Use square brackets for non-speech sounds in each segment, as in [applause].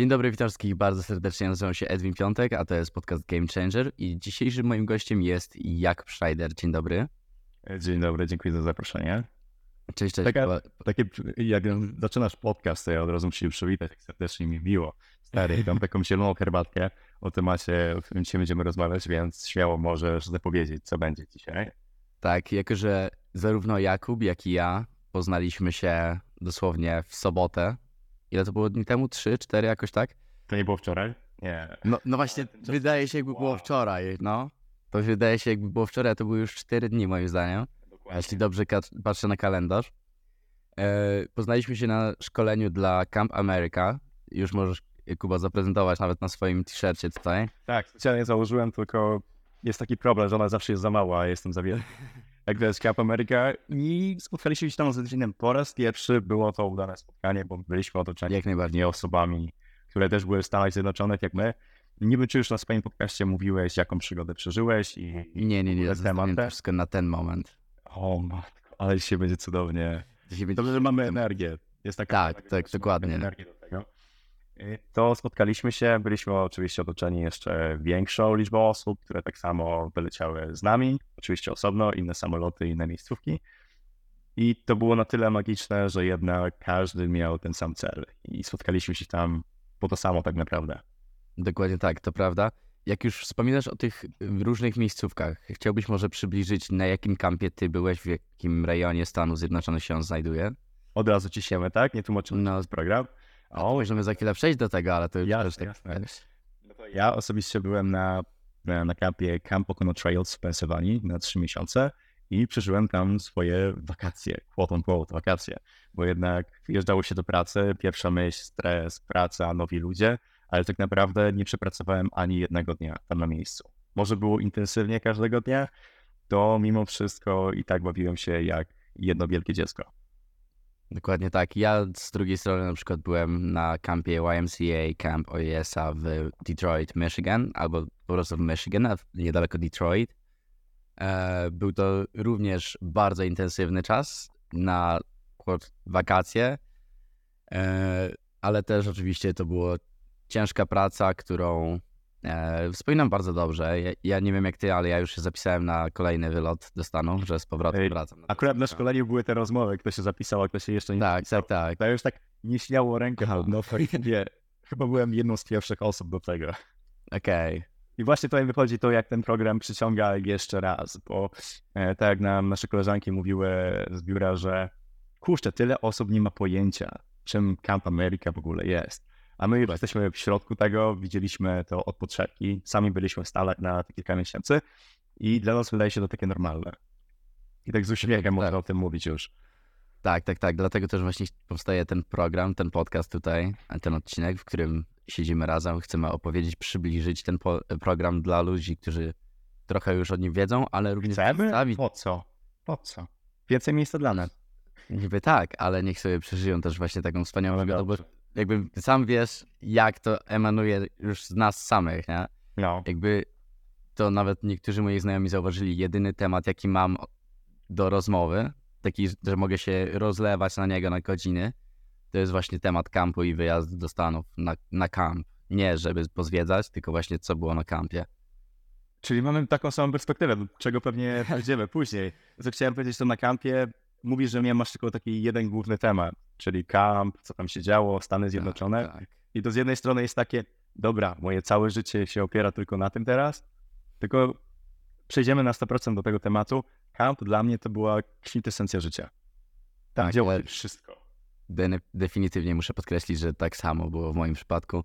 Dzień dobry, witam wszystkich bardzo serdecznie. Nazywam się Edwin Piątek, a to jest podcast Game Changer i dzisiejszym moim gościem jest Jakub Schreider. Dzień dobry. Dzień dobry, dziękuję za zaproszenie. Cześć, cześć. Taka, takie, jak zaczynasz podcast, to ja od razu muszę się przywitać, jak serdecznie mi miło. Stary, mam taką [laughs] zieloną herbatkę o temacie, o którym dzisiaj będziemy rozmawiać, więc śmiało możesz zapowiedzieć, co będzie dzisiaj. Tak, jako że zarówno Jakub, jak i ja poznaliśmy się dosłownie w sobotę. Ile to było dni temu? Trzy, cztery, jakoś tak? To nie było wczoraj? Nie. No, no właśnie, wydaje się jakby było Wow. wczoraj, no. To wydaje się jakby było wczoraj, a to były już cztery dni moim zdaniem. Jeśli dobrze ka- patrzę na kalendarz. E, poznaliśmy się na szkoleniu dla Camp America. Już możesz, Kuba, zaprezentować nawet na swoim t-shircie tutaj. Tak, specjalnie założyłem, tylko jest taki problem, że ona zawsze jest za mała, a jestem za wielki. Jak to jest Cap America i spotkaliśmy się tam z Edwinem po raz pierwszy. Było to udane spotkanie, bo byliśmy otoczeni Jak najbardziej. nie osobami, które też były w Stanach Zjednoczonych, jak my. Nie wiem, czy już na swoim podcaście mówiłeś, jaką przygodę przeżyłeś i... Nie, nie, nie, ogóle zostawiam to wszystko na ten moment. O matko, ale dzisiaj będzie cudownie. Dzisiaj będzie- Dobrze, że mamy energię. Jest taka Tak, taka- tak, dokładnie. Energię do To spotkaliśmy się, byliśmy oczywiście otoczeni jeszcze większą liczbą osób, które tak samo wyleciały z nami, oczywiście osobno, inne samoloty, inne miejscówki. I to było na tyle magiczne, że jednak każdy miał ten sam cel i spotkaliśmy się tam po to samo tak naprawdę. Dokładnie tak, to prawda. Jak już wspominasz o tych różnych miejscówkach, chciałbyś może przybliżyć, na jakim kampie ty byłeś, w jakim rejonie Stanów Zjednoczonych się on znajduje? Od razu ciśniemy, tak? Nie tłumaczymy No, no. program. O, możemy za chwilę przejść do tego, ale to już Jasne, też tak... jasne. No to ja osobiście byłem na, na, kampie Camp Pocono Trails w Pensylwanii na trzy miesiące i przeżyłem tam swoje wakacje, quote on quote wakacje, bo jednak wjeżdżało się do pracy, pierwsza myśl, stres, praca, nowi ludzie, ale tak naprawdę nie przepracowałem ani jednego dnia tam na miejscu. Może było intensywnie każdego dnia, to mimo wszystko i tak bawiłem się jak jedno wielkie dziecko. Dokładnie tak. Ja z drugiej strony na przykład byłem na kampie YMCA Camp OES-a w Detroit, Michigan, albo po prostu w Michigan, niedaleko Detroit. E, Był to również bardzo intensywny czas na wakacje, e, ale też oczywiście to była ciężka praca, którą e, wspominam bardzo dobrze. Ja, ja nie wiem jak ty, ale ja już się zapisałem na kolejny wylot do Stanów, że z powrotem Ej, wracam. Akurat na szkoleniu były te rozmowy, kto się zapisał, a kto się jeszcze nie Tak, zapisał. tak, tak. To już tak nie śmiało rękę Aha. pod nos, tak nie. Chyba byłem jedną z pierwszych osób do tego. Okej. I właśnie tutaj wychodzi to, jak ten program przyciąga jeszcze raz, bo e, tak jak nam nasze koleżanki mówiły z biura, że kurczę, tyle osób nie ma pojęcia, czym Camp America w ogóle jest. A my już jesteśmy w środku tego, widzieliśmy to od podszewki, sami byliśmy w Stanach na kilka miesięcy i dla nas wydaje się to takie normalne. I tak z uśmiechem można o tym mówić już. Tak, tak, tak. Dlatego też właśnie powstaje ten program, ten podcast tutaj, ten odcinek, w którym siedzimy razem. Chcemy opowiedzieć, przybliżyć ten program dla ludzi, którzy trochę już o nim wiedzą, ale również Chcemy? przedstawić. Po co? Po co? Więcej miejsca dla nas. Niby tak, ale niech sobie przeżyją też właśnie taką wspaniałą dobrze. Jakby sam wiesz, jak to emanuje już z nas samych, nie? No. Jakby to nawet niektórzy moi znajomi zauważyli, jedyny temat, jaki mam do rozmowy, taki, że mogę się rozlewać na niego na godziny, to jest właśnie temat kampu i wyjazdu do Stanów na, na kamp. Nie, żeby pozwiedzać, tylko właśnie co było na kampie. Czyli mamy taką samą perspektywę, czego pewnie [laughs] przejdziemy później. Co chciałem powiedzieć, to na kampie mówisz, że nie masz tylko taki jeden główny temat, czyli kamp, co tam się działo, Stany Zjednoczone. Tak, tak. I to z jednej strony jest takie, dobra, moje całe życie się opiera tylko na tym teraz, tylko przejdziemy na 100% do tego tematu. Kamp dla mnie to była kwintesencja życia. Tam Tak, działo ja- się wszystko. De- definitywnie muszę podkreślić, że tak samo było w moim przypadku.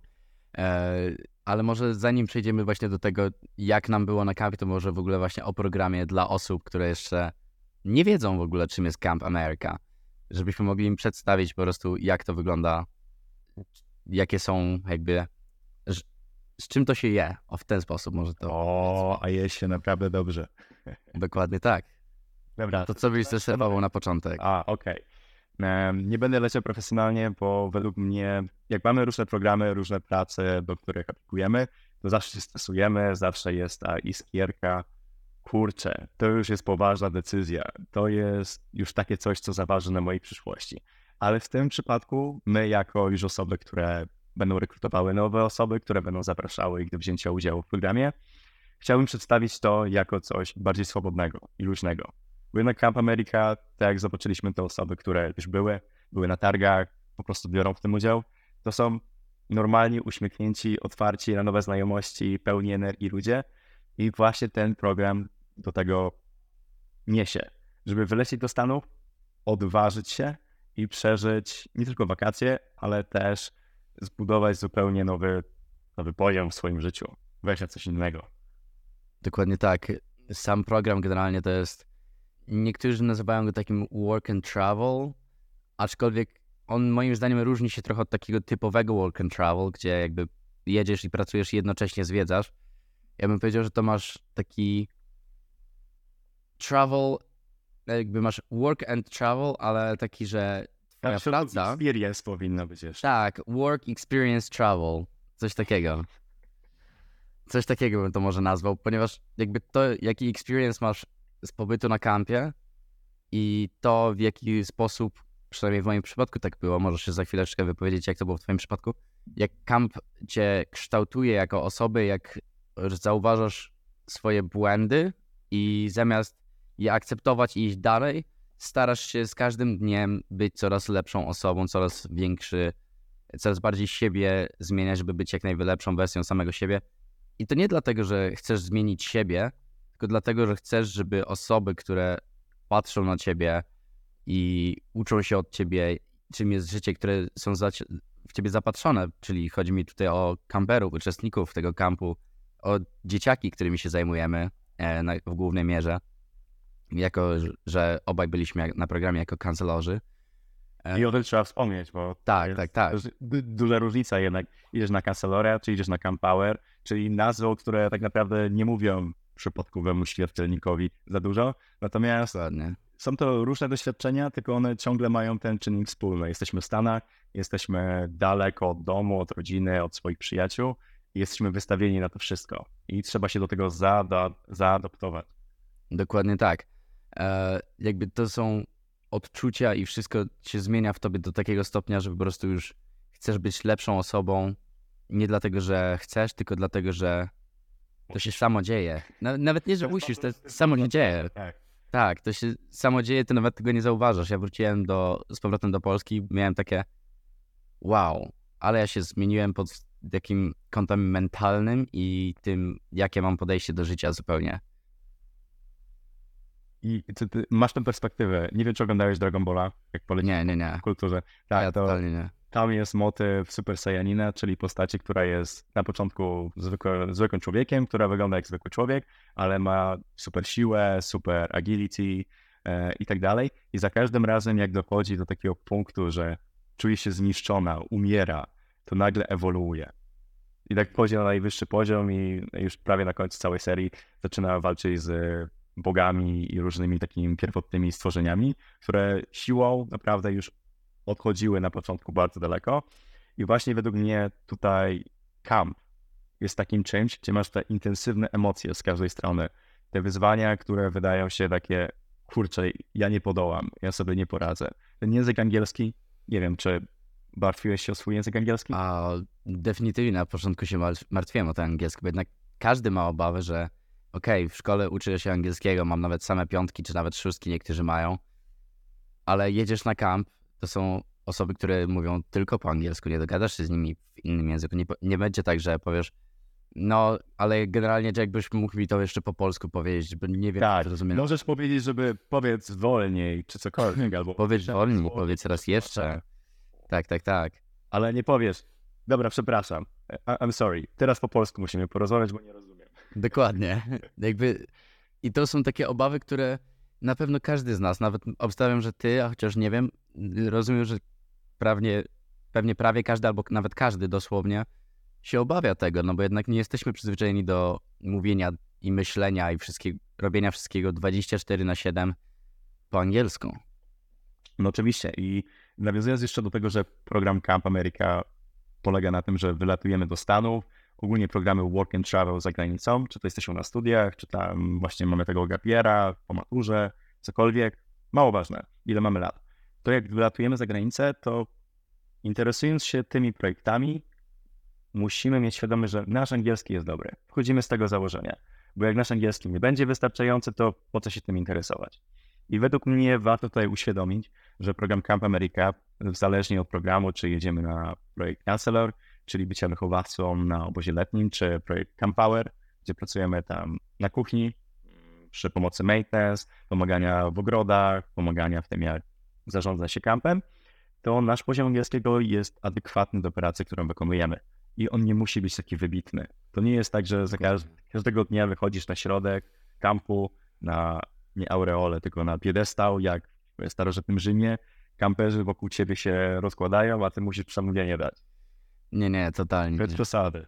E, ale może zanim przejdziemy właśnie do tego, jak nam było na kampie, to może w ogóle właśnie o programie dla osób, które jeszcze nie wiedzą w ogóle, czym jest Camp America. Żebyśmy mogli im przedstawić po prostu, jak to wygląda, jakie są jakby, z czym to się je. O, w ten sposób może to. O, a je się naprawdę dobrze. [laughs] Dokładnie tak. Dobra, To co byś zaserwował na początek? A, okej. Em, Nie będę leciał profesjonalnie, bo według mnie, jak mamy różne programy, różne prace, do których aplikujemy, to zawsze się stresujemy, zawsze jest ta iskierka. Kurczę, to już jest poważna decyzja. To jest już takie coś, co zaważy na mojej przyszłości. Ale w tym przypadku my, jako już osoby, które będą rekrutowały nowe osoby, które będą zapraszały ich do wzięcia udziału w programie. Chciałbym przedstawić to jako coś bardziej swobodnego i luźnego. Bo jednak Camp America, tak jak zobaczyliśmy te osoby, które już były, były na targach, po prostu biorą w tym udział, to są normalni, uśmiechnięci, otwarci na nowe znajomości, pełni energii ludzie i właśnie ten program do tego niesie, żeby wylecieć do Stanów, odważyć się i przeżyć nie tylko wakacje, ale też zbudować zupełnie nowy, nowy poziom w swoim życiu, wejść na coś innego. Dokładnie tak. Sam program generalnie to jest. Niektórzy nazywają go takim work and travel, aczkolwiek on moim zdaniem różni się trochę od takiego typowego work and travel, gdzie jakby jedziesz i pracujesz i jednocześnie zwiedzasz. Ja bym powiedział, że to masz taki travel, jakby masz work and travel, ale taki, że twoja Zawsze praca... Experience powinna być jeszcze. Tak, work experience travel. Coś takiego. Coś takiego bym to może nazwał, ponieważ jakby to, jaki experience masz z pobytu na kampie i to, w jaki sposób, przynajmniej w moim przypadku tak było, możesz się za chwileczkę wypowiedzieć, jak to było w twoim przypadku, jak kamp cię kształtuje jako osobę, jak zauważasz swoje błędy i zamiast je akceptować i iść dalej, starasz się z każdym dniem być coraz lepszą osobą, coraz większy, coraz bardziej siebie zmieniać, żeby być jak najlepszą wersją samego siebie. I to nie dlatego, że chcesz zmienić siebie, tylko dlatego, że chcesz, żeby osoby, które patrzą na ciebie i uczą się od ciebie, czym jest życie, które są w ciebie zapatrzone, czyli chodzi mi tutaj o kamperów, uczestników tego kampu, o dzieciaki, którymi się zajmujemy e, w głównej mierze, jako że obaj byliśmy na programie jako kancelorzy. I o tym trzeba wspomnieć, bo Tak, jest tak, tak. duża różnica jednak. Idziesz na Cancelora, czy idziesz na Camp Power, czyli nazwy, które tak naprawdę nie mówią przypadkowemu śmiertelnikowi za dużo. Natomiast Dokładnie. są to różne doświadczenia, tylko one ciągle mają ten czynnik wspólny. Jesteśmy w Stanach, jesteśmy daleko od domu, od rodziny, od swoich przyjaciół i jesteśmy wystawieni na to wszystko. I trzeba się do tego zaada- zaadaptować. Dokładnie tak. E, jakby to są odczucia i wszystko się zmienia w tobie do takiego stopnia, że po prostu już chcesz być lepszą osobą. Nie dlatego, że chcesz, tylko dlatego, że to się samo dzieje. Na- Nawet nie, że musisz, to samo się dzieje. Tak. Tak, to się samo dzieje, ty nawet tego nie zauważasz. Ja wróciłem do, z powrotem do Polski, miałem takie wow, ale ja się zmieniłem pod takim kątem mentalnym i tym, jakie mam podejście do życia zupełnie. I ty, ty masz tę perspektywę. Nie wiem, czy oglądałeś Dragon Balla, jak poleci Nie, nie, nie. w kulturze. Tak, ja to totalnie nie. tam jest motyw Super Saiyanina, czyli postaci, która jest na początku zwykłe, zwykłym człowiekiem, która wygląda jak zwykły człowiek, ale ma super siłę, super agility e, i tak dalej. I za każdym razem, jak dochodzi do takiego punktu, że czuje się zniszczona, umiera, to nagle ewoluuje. I tak wchodzi na najwyższy poziom i już prawie na końcu całej serii zaczyna walczyć z bogami i różnymi takimi pierwotnymi stworzeniami, które siłą naprawdę już odchodziły na początku bardzo daleko. I właśnie według mnie tutaj camp jest takim czymś, gdzie masz te intensywne emocje z każdej strony. Te wyzwania, które wydają się takie, kurczę, ja nie podołam, ja sobie nie poradzę. Ten język angielski, nie wiem, czy martwiłeś się o swój język angielski? A definitywnie na początku się mar- martwiłem o ten angielski, bo jednak każdy ma obawę, że okej, w szkole uczę się angielskiego, mam nawet same piątki, czy nawet szóstki niektórzy mają, ale jedziesz na kamp, to są osoby, które mówią tylko po angielsku, nie dogadasz się z nimi w innym języku. Nie, nie będzie tak, że powiesz, no, ale generalnie jakbyś mógł mi to jeszcze po polsku powiedzieć, bo nie wiem, Tak, czy rozumiem. Możesz powiedzieć, żeby powiedz wolniej, czy cokolwiek, albo [laughs] Powiedz wolniej, powiedz raz jeszcze. Tak. Tak, tak, tak. ale nie powiesz, dobra, przepraszam, I- I'm sorry, teraz po polsku musimy porozmawiać, bo nie rozumiem. Dokładnie. Jakby i to są takie obawy, które na pewno każdy z nas, nawet obstawiam, że ty, a chociaż nie wiem, rozumiem, że prawnie, pewnie prawie każdy, albo nawet każdy dosłownie się obawia tego, no bo jednak nie jesteśmy przyzwyczajeni do mówienia i myślenia i robienia wszystkiego 24 na 7 po angielsku. No oczywiście i nawiązując jeszcze do tego, że program Camp America polega na tym, że wylatujemy do Stanów, ogólnie programy work and travel za granicą, czy to jesteśmy na studiach, czy tam właśnie mamy tego gapiera po maturze, cokolwiek, mało ważne, ile mamy lat. To jak wylatujemy za granicę, to interesując się tymi projektami, musimy mieć świadomość, że nasz angielski jest dobry. Wchodzimy z tego założenia, bo jak nasz angielski nie będzie wystarczający, to po co się tym interesować? I według mnie warto tutaj uświadomić, że program Camp America, zależnie od programu, czy jedziemy na projekt Counselor, czyli bycia wychowawcą na obozie letnim, czy projekt Camp Power, gdzie pracujemy tam na kuchni, przy pomocy maintenance, pomagania w ogrodach, pomagania w tym, jak zarządza się kampem, to nasz poziom angielskiego jest adekwatny do pracy, którą wykonujemy. I on nie musi być taki wybitny. To nie jest tak, że za każdego dnia wychodzisz na środek kampu, na nie aureole, tylko na piedestał, jak w starożytnym Rzymie. Kamperzy wokół ciebie się rozkładają, a ty musisz przemówienie dać. Nie, nie, totalnie. Bez przesady.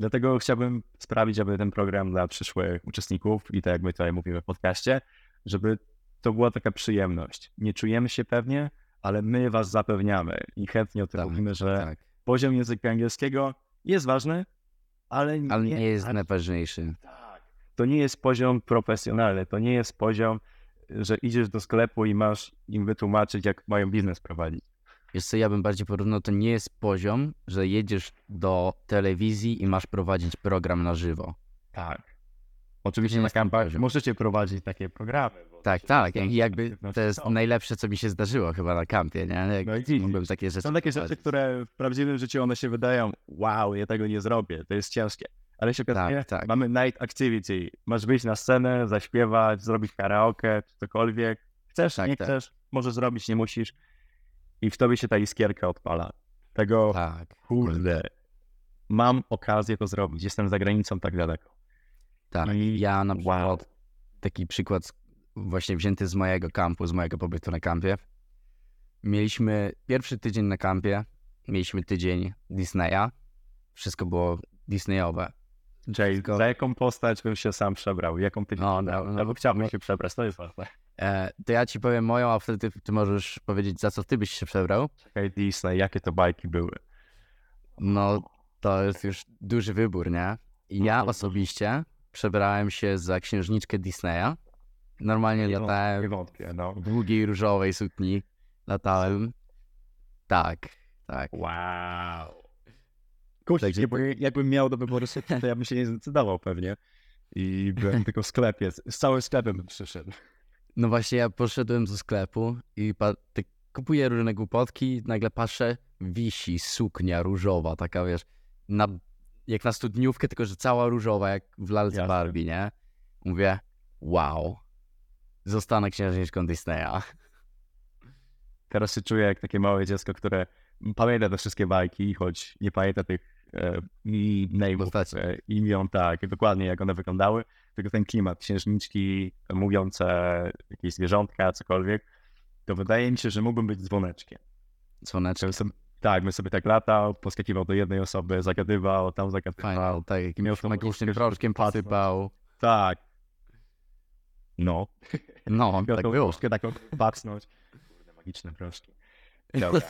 Dlatego chciałbym sprawić, aby ten program dla przyszłych uczestników i tak jak my tutaj mówimy w podcaście, żeby to była taka przyjemność. Nie czujemy się pewnie, ale my was zapewniamy i chętnie o tym Tak, mówimy, że Tak, poziom języka angielskiego jest ważny, ale nie, ale nie jest ale- najważniejszy. tak. To nie jest poziom profesjonalny, to nie jest poziom, że idziesz do sklepu i masz im wytłumaczyć, jak mają biznes prowadzić. Wiesz co, ja bym bardziej porównał, to nie jest poziom, że jedziesz do telewizji i masz prowadzić program na żywo. Tak. Oczywiście na kampach możecie prowadzić takie programy. Tak, tak, jak- jakby to jest najlepsze, co mi się zdarzyło chyba na kampie, nie? Jak No i mogłem takie rzeczy Są takie rzeczy, prowadzić. które w prawdziwym życiu one się wydają, wow, ja tego nie zrobię, to jest ciężkie. Ale się okazuje, Tak, tak. mamy night activity. Masz wyjść na scenę, zaśpiewać, zrobić karaoke, czy cokolwiek. Chcesz, Tak, nie tak. chcesz, możesz zrobić, nie musisz. I w tobie się ta iskierka odpala. Tego, Tak, kurde, mam okazję to zrobić, jestem za granicą tak daleko. tak. I- Ja na wow. przykład, taki przykład właśnie wzięty z mojego kampu, z mojego pobytu na kampie. Mieliśmy pierwszy tydzień na kampie, mieliśmy tydzień Disneya, wszystko było Disneyowe. Jay, Wszystko- za jaką postać bym się sam przebrał? Jaką ty No, no, no, no, no. Chciałbym się przebrać, to jest ważne. E, to ja ci powiem moją, a wtedy ty, ty możesz powiedzieć, za co ty byś się przebrał. Czekaj, Disney, jakie to bajki były? No, to jest już duży wybór, nie? Ja No. osobiście przebrałem się za księżniczkę Disneya. Normalnie Nie latałem wątpię, no. w długiej różowej sukni. Latałem. Tak, tak. Wow. Kurczę, Także- jakby, jakbym miał do wyboru sukni, to ja bym się nie zdecydował pewnie. I byłem [laughs] tylko w sklepie, z z całym sklepem bym przyszedł. No właśnie, ja poszedłem do sklepu i tak kupuję różne głupotki, nagle patrzę, wisi suknia różowa, taka wiesz, na, jak na studniówkę, tylko że cała różowa, jak w lalce Jasne. Barbie, nie? Mówię, wow, zostanę księżniczką Disneya. Teraz się czuję jak takie małe dziecko, które pamięta te wszystkie bajki, choć nie pamięta tych i name'ów, e, imion, tak, dokładnie jak one wyglądały, tylko ten klimat, księżniczki mówiące jakieś zwierzątka, cokolwiek, to wydaje mi się, że mógłbym być dzwoneczkiem. Słoneczko, Żebym sobie, tak, bym sobie tak latał, poskakiwał do jednej osoby, zagadywał, tam zagadywał. fajnie, tak, Miał jakimś tą magicznym patrzeć. posypał. Tak. No, No, [laughs] miał tak tą było. taką pacnąć. Kurde, magiczne proszki. [laughs] Dobra.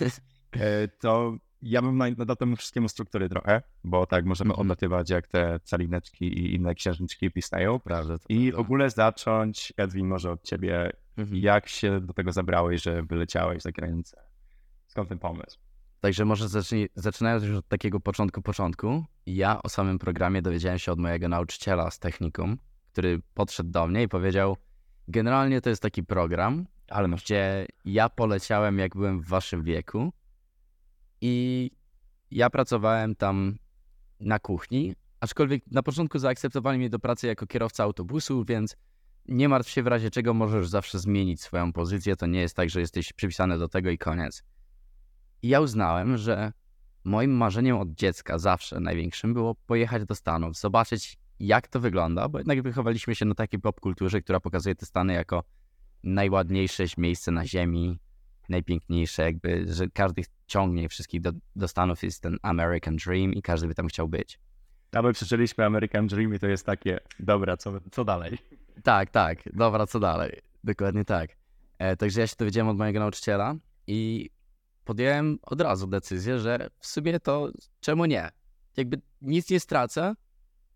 E, to ja bym nadał temu wszystkiemu struktury trochę, bo tak możemy Mhm. odlatywać jak te calineczki i inne księżniczki pisają. Prawda, I w ogóle zacząć, Edwin, może od ciebie, Mhm. jak się do tego zabrałeś, że wyleciałeś za granicę? Skąd ten pomysł? Także może zacznij, zaczynając już od takiego początku, początku. Ja o samym programie dowiedziałem się od mojego nauczyciela z technikum, który podszedł do mnie i powiedział, generalnie to jest taki program, Ale gdzie ja poleciałem jak byłem w waszym wieku i ja pracowałem tam na kuchni, aczkolwiek na początku zaakceptowali mnie do pracy jako kierowca autobusu, więc nie martw się w razie czego możesz zawsze zmienić swoją pozycję, to nie jest tak, że jesteś przypisany do tego i koniec. I ja uznałem, że moim marzeniem od dziecka zawsze największym było pojechać do Stanów, zobaczyć jak to wygląda, bo jednak wychowaliśmy się na takiej popkulturze, która pokazuje te Stany jako najładniejsze miejsce na ziemi, najpiękniejsze, jakby, że każdy ciągnie wszystkich do, do Stanów, jest ten American Dream i każdy by tam chciał być. A my przeczyliśmy American Dream i to jest takie, dobra, co, co dalej? Tak, tak, dobra, co dalej? Dokładnie tak. E, także ja się dowiedziałem od mojego nauczyciela i podjąłem od razu decyzję, że w sumie to czemu nie? Jakby nic nie stracę,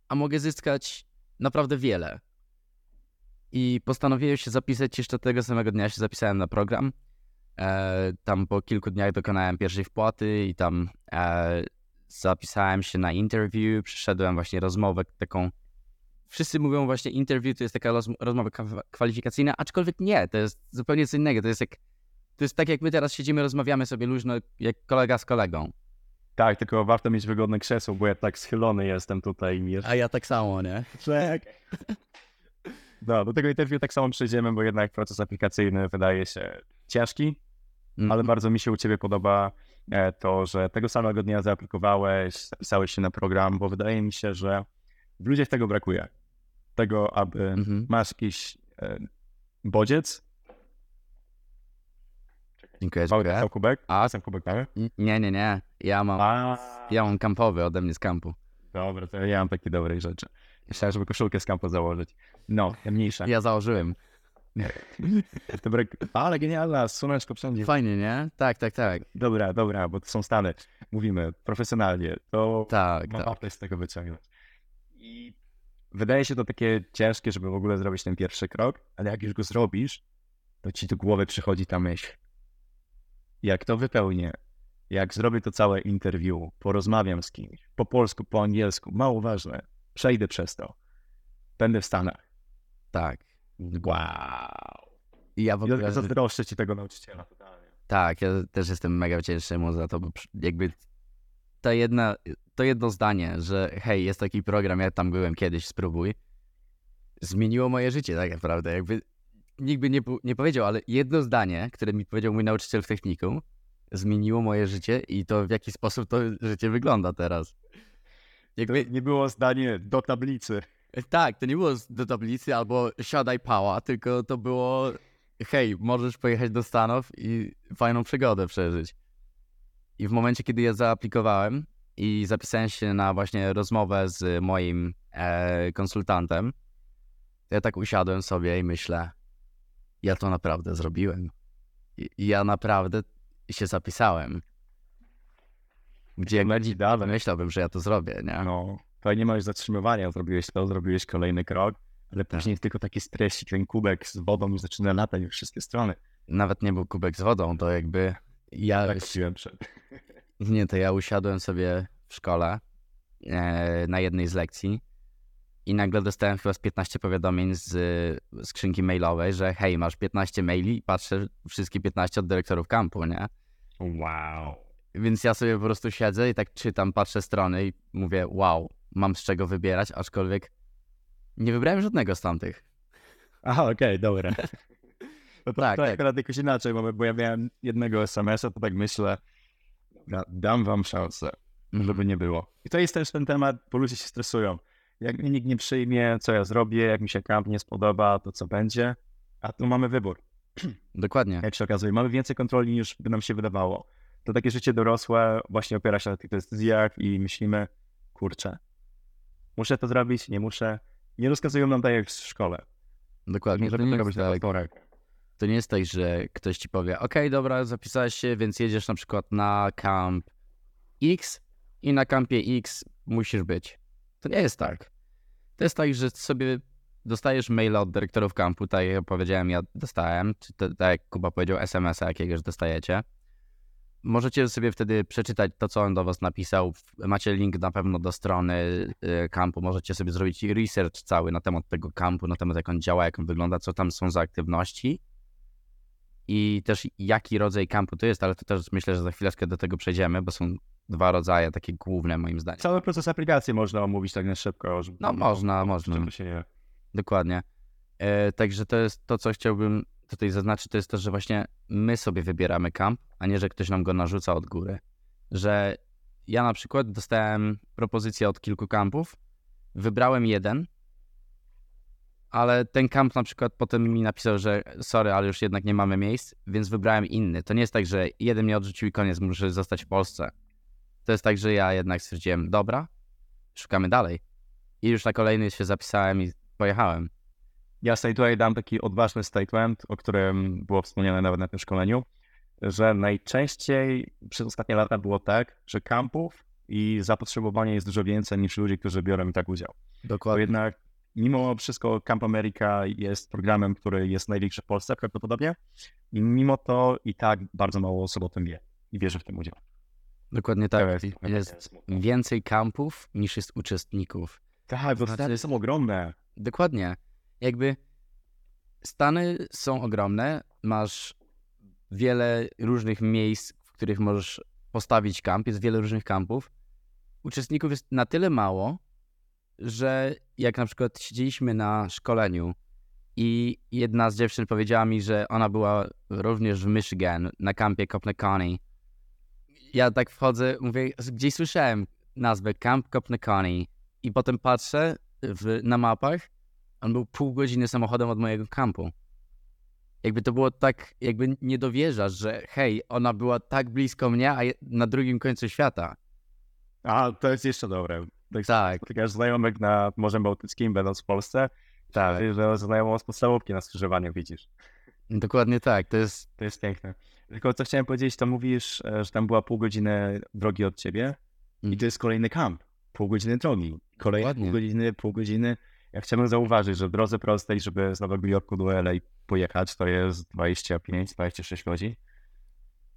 a mogę zyskać naprawdę wiele. I postanowiłem się zapisać jeszcze tego samego dnia się zapisałem na program. E, tam po kilku dniach dokonałem pierwszej wpłaty i tam e, zapisałem się na interview, przyszedłem właśnie rozmowę taką. Wszyscy mówią właśnie interview to jest taka roz, rozmowa kwa- kwalifikacyjna, aczkolwiek nie, to jest zupełnie co innego. To jest jak, to jest tak jak my teraz siedzimy, rozmawiamy sobie luźno, jak kolega z kolegą. Tak, tylko warto mieć wygodne krzesło, bo ja tak schylony jestem tutaj. Jeszcze... A ja tak samo, nie? Czek. [laughs] No, do tego interview tak samo przejdziemy, bo jednak proces aplikacyjny wydaje się ciężki, Mm, ale bardzo mi się u Ciebie podoba e, to, że tego samego dnia zaaplikowałeś, zapisałeś się na program, bo wydaje mi się, że w ludziach tego brakuje. Tego, aby mhm. masz jakiś e, bodziec, Dziękuję, mały dziękuję. sam kubek, A, sam kubek mały. n- nie, nie, nie. Ja mam, A, ja mam kampowy ode mnie z kampu. dobra, to ja mam takie dobre rzeczy. Myślałem, żeby koszulkę z kampu założyć. No, mniejsza. Ja założyłem. Dobra, [laughs] ale genialna, słoneczko wszędzie. Fajnie, nie? Tak, tak, tak. Dobra, dobra, bo to są Stany. Mówimy profesjonalnie. To Tak, ma tak. z tego wyciągnąć. I wydaje się to takie ciężkie, żeby w ogóle zrobić ten pierwszy krok, ale jak już go zrobisz, to ci do głowy przychodzi ta myśl. Jak to wypełnię, jak zrobię to całe interview, porozmawiam z kimś, po polsku, po angielsku, mało ważne, przejdę przez to, będę w Stanach. Tak. Wow. I ja w Ja ogóle... zazdroszczę ci tego nauczyciela totalnie. Tak, ja też jestem mega wdzięczny mu za to, bo jakby ta jedna, to jedno zdanie, że hej, jest taki program, ja tam byłem kiedyś, spróbuj, zmieniło moje życie tak naprawdę. Jakby nikt by nie, nie powiedział, ale jedno zdanie, które mi powiedział mój nauczyciel w technikum, zmieniło moje życie i to w jaki sposób to życie wygląda teraz. Jakby, Nie było zdanie do tablicy. Tak, to nie było do tablicy albo siadaj pała, tylko to było hej, możesz pojechać do Stanów i fajną przygodę przeżyć. I w momencie, kiedy ja zaaplikowałem i zapisałem się na właśnie rozmowę z moim e, konsultantem, to ja tak usiadłem sobie i myślę, ja to naprawdę zrobiłem. I, ja naprawdę się zapisałem. Gdzie myślałbym, że ja to zrobię, nie? No, to nie masz zatrzymywania, zrobiłeś to, zrobiłeś kolejny krok, ale Tak. później tylko taki stresik, ten kubek z wodą już zaczyna latać w wszystkie strony. Nawet nie był kubek z wodą, to jakby ja Tak przed. [laughs] Nie, to ja usiadłem sobie w szkole e, na jednej z lekcji i nagle dostałem chyba z 15 powiadomień z skrzynki mailowej, że hej, masz 15 maili i patrzę wszystkie 15 od dyrektorów kampu, nie? Wow. Więc ja sobie po prostu siedzę i tak czytam, patrzę strony i mówię, wow, mam z czego wybierać, aczkolwiek nie wybrałem żadnego z tamtych. [laughs] Aha, okej, dobra. No to, Tak, to tak. akurat jakoś inaczej bo ja miałem jednego SMS-a, to tak myślę, dobra, dam wam szansę, żeby nie było. I to jest też ten temat, bo ludzie się stresują. Jak mnie nikt nie przyjmie, co ja zrobię, jak mi się kamp nie spodoba, to co będzie, a tu mamy wybór. [clears throat] Dokładnie. jak się okazuje, mamy więcej kontroli niż by nam się wydawało. To takie życie dorosłe właśnie opiera się na tych decyzjach i myślimy, kurczę, muszę to zrobić, nie muszę. Nie rozkazują nam tak jak w szkole. Dokładnie. Może To robić tak, to nie jest tak, że ktoś ci powie, okej, dobra, zapisałeś się, więc jedziesz na przykład na camp X i na kampie X musisz być. To nie jest tak. To jest tak, że sobie dostajesz maila od dyrektorów kampu, tak jak powiedziałem, ja dostałem, czy to, tak jak Kuba powiedział, SMS-a jakiegoś dostajecie. Możecie sobie wtedy przeczytać to, co on do was napisał. Macie link na pewno do strony y, kampu. Możecie sobie zrobić research cały na temat tego kampu, na temat jak on działa, jak on wygląda, co tam są za aktywności i też jaki rodzaj kampu to jest, ale to też myślę, że za chwileczkę do tego przejdziemy, bo są dwa rodzaje takie główne moim zdaniem. Cały proces aplikacji można omówić tak na szybko. Żeby, No można, można. Się nie... Dokładnie. E, także to jest to, co chciałbym tutaj zaznaczyć, to jest to, że właśnie my sobie wybieramy kamp, a nie, że ktoś nam go narzuca od góry. Że ja na przykład dostałem propozycję od kilku kampów, wybrałem jeden, ale ten kamp na przykład potem mi napisał, że sorry, ale już jednak nie mamy miejsc, więc wybrałem inny. To nie jest tak, że jeden mnie odrzucił i koniec, muszę zostać w Polsce. To jest tak, że ja jednak stwierdziłem, dobra, szukamy dalej. I już na kolejny się zapisałem i pojechałem. Ja sobie tutaj dam taki odważny statement, o którym było wspomniane nawet na tym szkoleniu, że najczęściej przez ostatnie lata było tak, że kampów i zapotrzebowanie jest dużo więcej niż ludzi, którzy biorą i tak udział. Bo Dokładnie. jednak mimo wszystko Camp America jest programem, który jest największy w Polsce prawdopodobnie i mimo to i tak bardzo mało osób o tym wie i bierze w tym udział. Dokładnie tak. Jest Jest smutno. więcej kampów niż jest uczestników. Tak, bo Znaczy- Stany są ogromne. Dokładnie. Jakby Stany są ogromne, masz wiele różnych miejsc, w których możesz postawić kamp, jest wiele różnych kampów. Uczestników jest na tyle mało, że jak na przykład siedzieliśmy na szkoleniu i jedna z dziewczyn powiedziała mi, że ona była również w Michigan na kampie Copnaconi. Ja tak wchodzę, mówię, gdzieś słyszałem nazwę Camp Copnaconi i potem patrzę w, na mapach, on był pół godziny samochodem od mojego kampu. Jakby to było tak, jakby nie dowierzasz, że hej, ona była tak blisko mnie, a na drugim końcu świata. A, to jest jeszcze dobre. Tak, Tak. spotykasz znajomych na Morzem Bałtyckim, będąc w Polsce, Tak. że znajomą z podstawówki na skrzyżowaniu widzisz. Dokładnie tak, to jest To jest piękne. Tylko co chciałem powiedzieć, to mówisz, e, że tam była pół godziny drogi od ciebie i Mm. to jest kolejny kamp. Pół godziny drogi. Kolejne pół godziny, pół godziny. Ja chciałbym zauważyć, że w drodze prostej, żeby z Nowego Jorku do LA pojechać, to jest 25-26 godzin.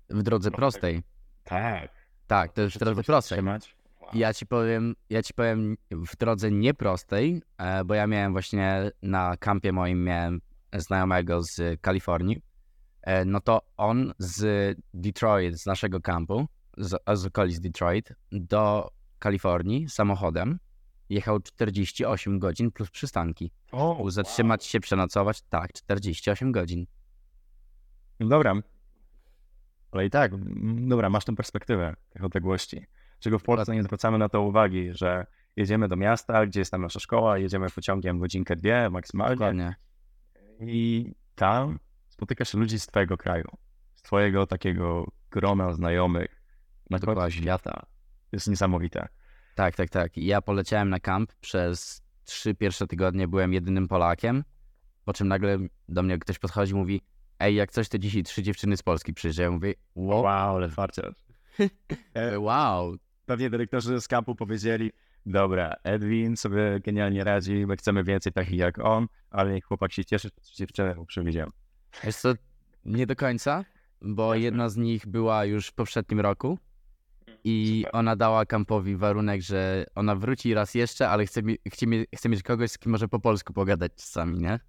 w drodze No, prostej. Tak. Tak, to jest w drodze prostej. Ja ci powiem, ja ci powiem w drodze nieprostej, e, bo ja miałem właśnie na kampie moim miałem znajomego z Kalifornii. E, No to on z Detroit, z naszego kampu, z, z okolic Detroit, do Kalifornii samochodem jechał 48 godzin plus przystanki. O, zatrzymać się, przenocować, tak, 48 godzin. No Dobra. Ale i tak, mm, dobra, masz tę perspektywę tych odległości. Czego w Polsce nie zwracamy na to uwagi, że jedziemy do miasta, gdzie jest tam nasza szkoła, jedziemy pociągiem godzinkę, dwie maksymalnie Dokładnie. i tam spotykasz ludzi z twojego kraju, z twojego takiego grona znajomych na końcu świata. To jest niesamowite. Tak, tak, tak. Ja poleciałem na kamp przez trzy pierwsze tygodnie, byłem jedynym Polakiem, po czym nagle do mnie ktoś podchodzi i mówi ej, jak coś, to dzisiaj trzy dziewczyny z Polski przyjeżdżają. Mówię, wow, Wow, ale farciarz. [laughs] E, wow. Pewnie dyrektorzy z kampu powiedzieli, dobra, Edwin sobie genialnie radzi, my chcemy więcej takich jak on, ale niech chłopak się cieszy, że dziewczynę mu przywieziemy. Wiesz co, nie do końca, bo jedna z nich była już w poprzednim roku i Super. ona dała kampowi warunek, że ona wróci raz jeszcze, ale chce, mi, chce, mi, chce mieć kogoś, z kim może po polsku pogadać czasami, nie?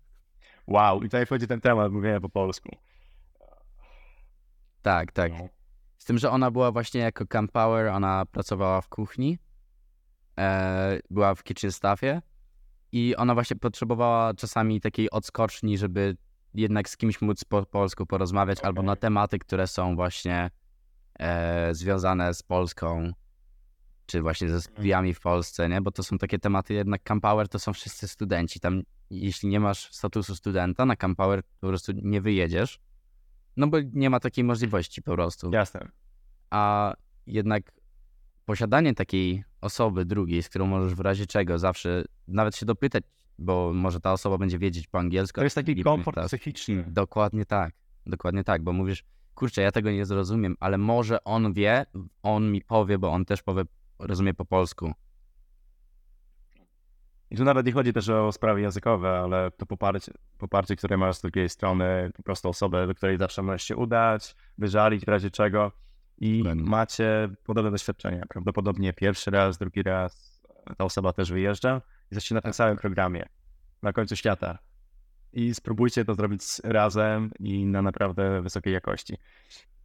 Wow, i tutaj wchodzi ten temat mówienia po polsku. Tak, tak. No. Z tym, że ona była właśnie jako camp power, ona pracowała w kuchni, e, była w kitchen staffie i ona właśnie potrzebowała czasami takiej odskoczni, żeby jednak z kimś móc po polsku porozmawiać albo na tematy, które są właśnie e, związane z Polską, czy właśnie ze studiami w Polsce, nie? Bo to są takie tematy, jednak camp power to są wszyscy studenci. Tam jeśli nie masz statusu studenta na camp power, po prostu nie wyjedziesz, no bo nie ma takiej możliwości po prostu Jasne. a jednak posiadanie takiej osoby drugiej, z którą możesz w razie czego zawsze nawet się dopytać, bo może ta osoba będzie wiedzieć po angielsku. To jest taki komfort psychiczny. Dokładnie tak, dokładnie tak, bo mówisz, kurczę, ja tego nie zrozumiem, ale może on wie, on mi powie, bo on też powie, rozumie po polsku. I tu nawet nie chodzi też o sprawy językowe, ale to poparcie, poparcie, które masz z drugiej strony, po prostu osobę, do której zawsze możesz się udać, wyżalić w razie czego i macie podobne doświadczenia. Prawdopodobnie pierwszy raz, drugi raz ta osoba też wyjeżdża i jesteście na tym Tak. samym programie, na końcu świata. I spróbujcie to zrobić razem i na naprawdę wysokiej jakości.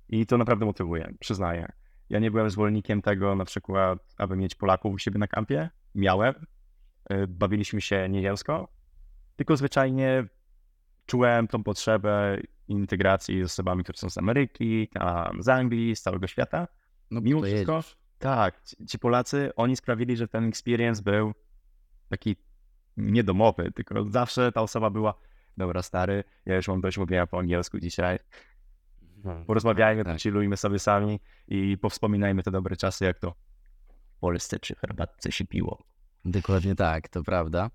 I to naprawdę motywuje, przyznaję. Ja nie byłem zwolennikiem tego na przykład, aby mieć Polaków u siebie na kampie. Miałem, y, bawiliśmy się nieziemsko, tylko zwyczajnie czułem tą potrzebę integracji z osobami, które są z Ameryki, tam z Anglii, z całego świata. No Mimo wszystko, jedziesz. tak, ci Polacy, oni sprawili, że ten experience był taki niedomowy, tylko zawsze ta osoba była, dobra stary, ja już mam dość mówienia po angielsku dzisiaj, porozmawiajmy, Tak. chillujmy sobie sami i powspominajmy te dobre czasy, jak to w Polsce przy herbatce się piło. Dokładnie tak, to prawda.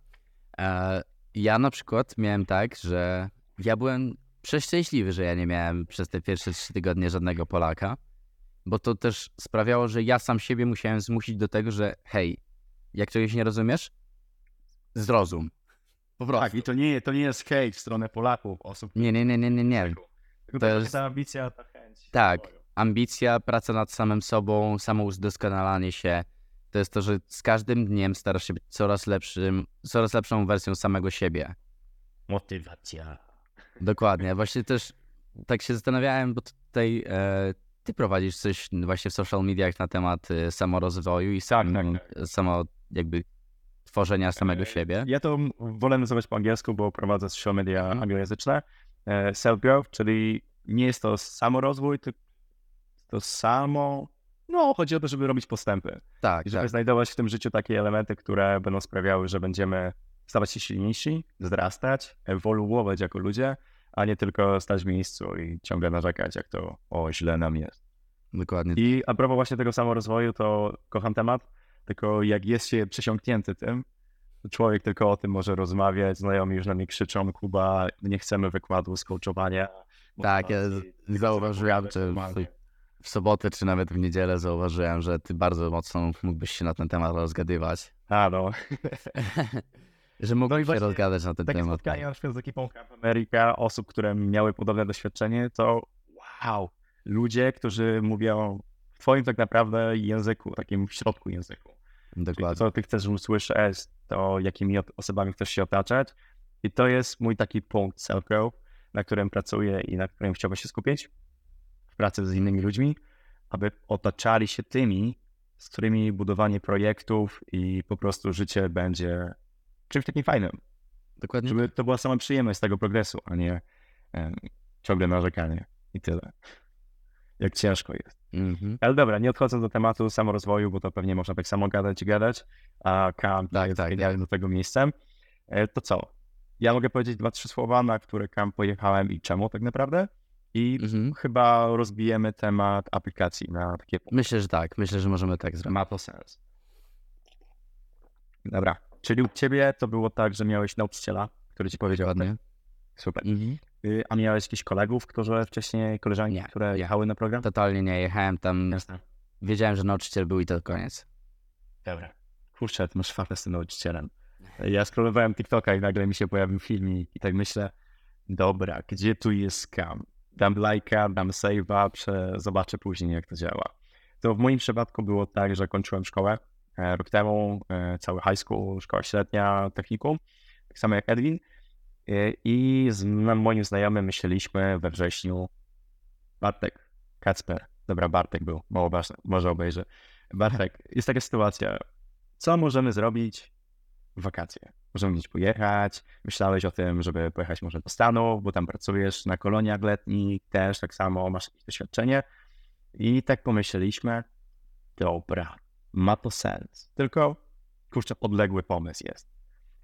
E, ja na przykład miałem tak, że ja byłem przeszczęśliwy, że ja nie miałem przez te pierwsze trzy tygodnie żadnego Polaka, bo to też sprawiało, że ja sam siebie musiałem zmusić do tego, że hej, jak czegoś nie rozumiesz, zrozum. Po prostu. Tak, i to nie, to nie jest hejt w stronę Polaków, osób, Nie, nie, nie, nie, nie, nie. tylko To to jest- ta ambicja, ta chęć. Tak. ambicja, praca nad samym sobą, samo udoskonalanie się. To jest to, że z każdym dniem starasz się być coraz lepszym, coraz lepszą wersją samego siebie. Motywacja. Dokładnie. Właśnie też tak się zastanawiałem, bo tutaj e, ty prowadzisz coś właśnie w social mediach na temat e, samorozwoju i sam, tak, samo jakby tworzenia samego E, siebie. Ja to wolę nazywać po angielsku, bo prowadzę social media Mhm. anglojęzyczne. E, Self-growth, czyli nie jest to samorozwój, tylko to samo. No, chodzi o to, żeby robić postępy. Tak, I żeby tak. znajdować w tym życiu takie elementy, które będą sprawiały, że będziemy stawać się silniejsi, wzrastać, ewoluować jako ludzie, a nie tylko stać w miejscu i ciągle narzekać, jak to o źle nam jest. Dokładnie. I a propos właśnie tego samorozwoju, to kocham temat, tylko jak jest się przesiąknięty tym, to człowiek tylko o tym może rozmawiać, znajomi już na mnie krzyczą, Kuba, nie chcemy wykładu, skołczowania. Tak, ja z- zauważyłem, normalnie. w sobotę czy nawet w niedzielę zauważyłem, że ty bardzo mocno mógłbyś się na ten temat rozgadywać. A no, [laughs] Że mógłbyś się właśnie rozgadać na ten takie temat. spotkania na przykład z ekipą Camp America, osób, które miały podobne doświadczenie, to wow, ludzie, którzy mówią w twoim tak naprawdę języku, takim w środku języku. Dokładnie. co ty chcesz usłyszeć, to jakimi osobami chcesz się otaczać. I to jest mój taki punkt self-growth, na którym pracuję i na którym chciałbym się skupić w pracy z innymi ludźmi, aby otaczali się tymi, z którymi budowanie projektów i po prostu życie będzie czymś takim fajnym. Dokładnie. Żeby to była sama przyjemność z tego progresu, a nie em, ciągle narzekanie i tyle. Jak ciężko jest. Mhm. Ale dobra, nie odchodząc do tematu samorozwoju, bo to pewnie można tak samo gadać i gadać, a camp Tak, jest tak, genialnym do tego miejscem. E, To co? Ja mogę powiedzieć dwa, trzy słowa, na które camp pojechałem i czemu tak naprawdę. I Mhm. chyba rozbijemy temat aplikacji na takie punkty. Myślę, że tak. Myślę, że możemy tak zrobić. Ma to sens. Dobra, czyli u ciebie to było tak, że miałeś nauczyciela, który ci powiedział, tak, Dokładnie. super. Mhm. Y, A miałeś jakichś kolegów, którzy wcześniej, koleżanki, Nie, które nie. jechały na program? Totalnie nie jechałem tam. Jasne. Wiedziałem, że nauczyciel był i to koniec. Dobra. Kurczę, ty masz fartę z tym nauczycielem. Ja scrollowałem TikToka i nagle mi się pojawił filmik i tak myślę, dobra, gdzie tu jest scam? Dam lajka, dam save'a, prze- zobaczę później jak to działa. To w moim przypadku było tak, że kończyłem szkołę e, rok temu, e, cały high school, szkoła średnia, technikum, tak samo jak Edwin. E, I z moim znajomym myśleliśmy we wrześniu, Bartek, Kacper, dobra, Bartek był, mało ważne, może obejrzę. Bartek, [laughs] jest taka sytuacja, co możemy zrobić w wakacje? Możemy gdzieś pojechać, myślałeś o tym, żeby pojechać może do Stanów, bo tam pracujesz na koloniach letnich, też tak samo masz jakieś doświadczenie. I tak pomyśleliśmy, dobra, ma to sens, tylko kurczę, odległy pomysł jest.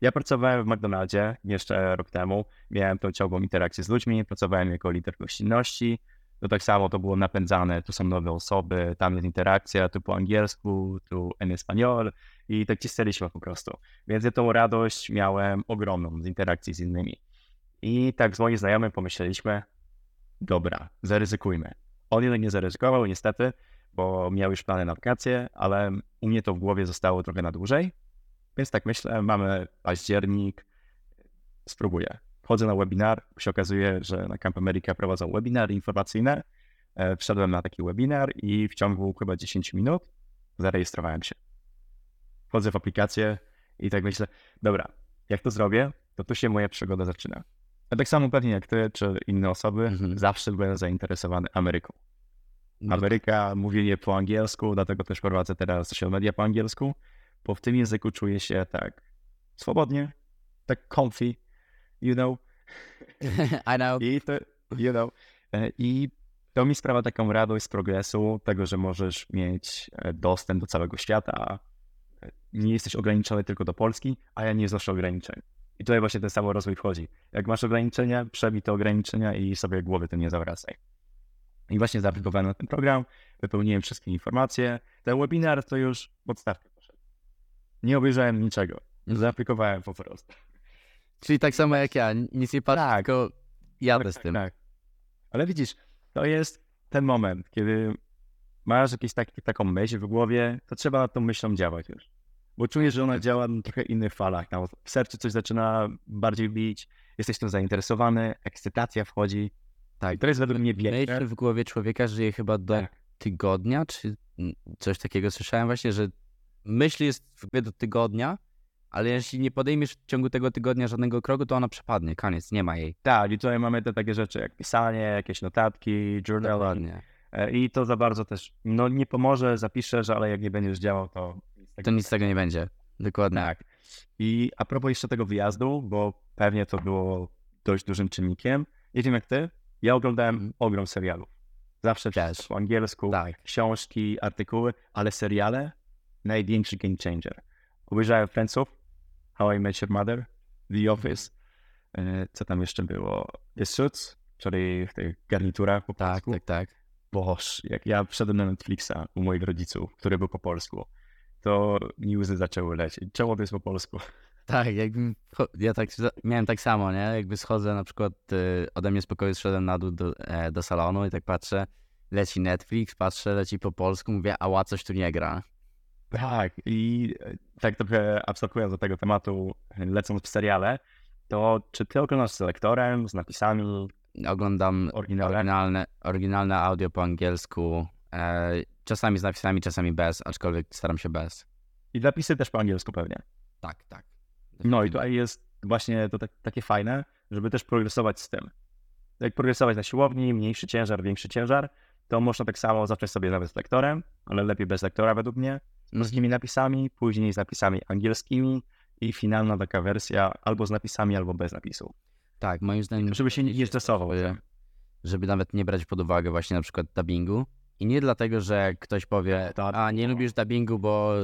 Ja pracowałem w McDonaldzie jeszcze rok temu, miałem tą ciągłą interakcję z ludźmi, pracowałem jako lider gościnności, to tak samo to było napędzane, tu są nowe osoby, tam jest interakcja, tu po angielsku, tu en español i tak cisnęliśmy po prostu. Więc ja tą radość miałem ogromną z interakcji z innymi. I tak z moim znajomym pomyśleliśmy, dobra, zaryzykujmy. On jednak nie zaryzykował niestety, bo miał już plany na wakacje, ale u mnie to w głowie zostało trochę na dłużej. Więc tak myślę, mamy październik, spróbuję. Wchodzę na webinar, się okazuje, że na Camp America prowadzą webinary informacyjne. E, Wszedłem na taki webinar i w ciągu chyba 10 minut zarejestrowałem się. Wchodzę w aplikację i tak myślę, dobra, jak to zrobię, to tu się moja przygoda zaczyna. A tak samo pewnie jak ty czy inne osoby, Mhm. zawsze byłem zainteresowany Ameryką. No, Ameryka, mówienie po angielsku, dlatego też prowadzę teraz social media po angielsku, bo w tym języku czuję się tak swobodnie, tak comfy, you know, [laughs] I know. i to, you know, e, i to mi sprawia taką radość z progresu, tego, że możesz mieć e, dostęp do całego świata, E, nie jesteś ograniczony tylko do Polski, a ja nie znoszę ograniczeń. I tutaj właśnie ten sam rozwój wchodzi. Jak masz ograniczenia, przebij te ograniczenia i sobie głowy tym nie zawracaj. I właśnie zaaplikowałem na ten program, wypełniłem wszystkie informacje. Ten webinar to już podstawkę poszedł. Nie obejrzałem niczego. Zaaplikowałem po prostu. Czyli tak samo jak ja, nic nie patrzę, Tak. tylko jadę Tak, z tym. Tak. Ale widzisz, to jest ten moment, kiedy masz jakieś taki, taką myśl w głowie, to trzeba nad tą myślą działać już. Bo czujesz, że ona działa na trochę innych falach. Tam w sercu coś zaczyna bardziej bić, jesteś tym zainteresowany, ekscytacja wchodzi. Tak. I to jest według mnie piękne. Myśl w głowie człowieka żyje chyba do Tak. tygodnia, czy coś takiego słyszałem właśnie, że myśl jest w głowie do tygodnia, ale jeśli nie podejmiesz w ciągu tego tygodnia żadnego kroku, to ona przepadnie, koniec, nie ma jej. Tak, i tutaj mamy te takie rzeczy jak pisanie, jakieś notatki, journaling. E, I to za bardzo też, no nie pomoże, zapiszesz, ale jak nie będziesz działał, to... nic z tego To nic z tego nie będzie. Dokładnie. Tak. I a propos jeszcze tego wyjazdu, bo pewnie to było dość dużym czynnikiem. Nie wiem jak ty, ja oglądałem ogrom serialów. Zawsze Też. po angielsku, Tak. książki, artykuły, ale seriale największy game changer. Obejrzałem Friendsów, How I Met Your Mother, The Office, e, co tam jeszcze było? The Suits, czyli w tych garniturach po Tak, polsku. tak, tak. Boż, jak ja wszedłem na Netflixa u moich rodziców, który był po polsku, to mi łzy zaczęły lecieć. Czemu to jest po polsku? [laughs] Tak, jakbym, ja tak miałem tak samo, nie? Jakby schodzę na przykład y, ode mnie z pokoju, zszedłem na dół do, e, do salonu i tak patrzę, leci Netflix, patrzę, leci po polsku, mówię, ała, coś tu nie gra. Tak, i e, tak trochę abstrahując do tego tematu, lecąc w seriale, to czy ty oglądasz z lektorem, z napisami, Oglądam oryginalne? oryginalne, oryginalne audio po angielsku, e, czasami z napisami, czasami bez, aczkolwiek staram się bez. I napisy też po angielsku pewnie. Tak, tak. No i tutaj jest właśnie to tak, takie fajne, żeby też progresować z tym. Jak progresować na siłowni, mniejszy ciężar, większy ciężar, to można tak samo zacząć sobie nawet z lektorem, ale lepiej bez lektora według mnie, polskimi napisami, później z napisami angielskimi i finalna taka wersja albo z napisami, albo bez napisu. Tak, moim zdaniem. Żeby się nie, nie stresował. żeby, żeby nawet nie brać pod uwagę właśnie na przykład dubbingu. I nie dlatego, że ktoś powie, a nie lubisz dubbingu, bo,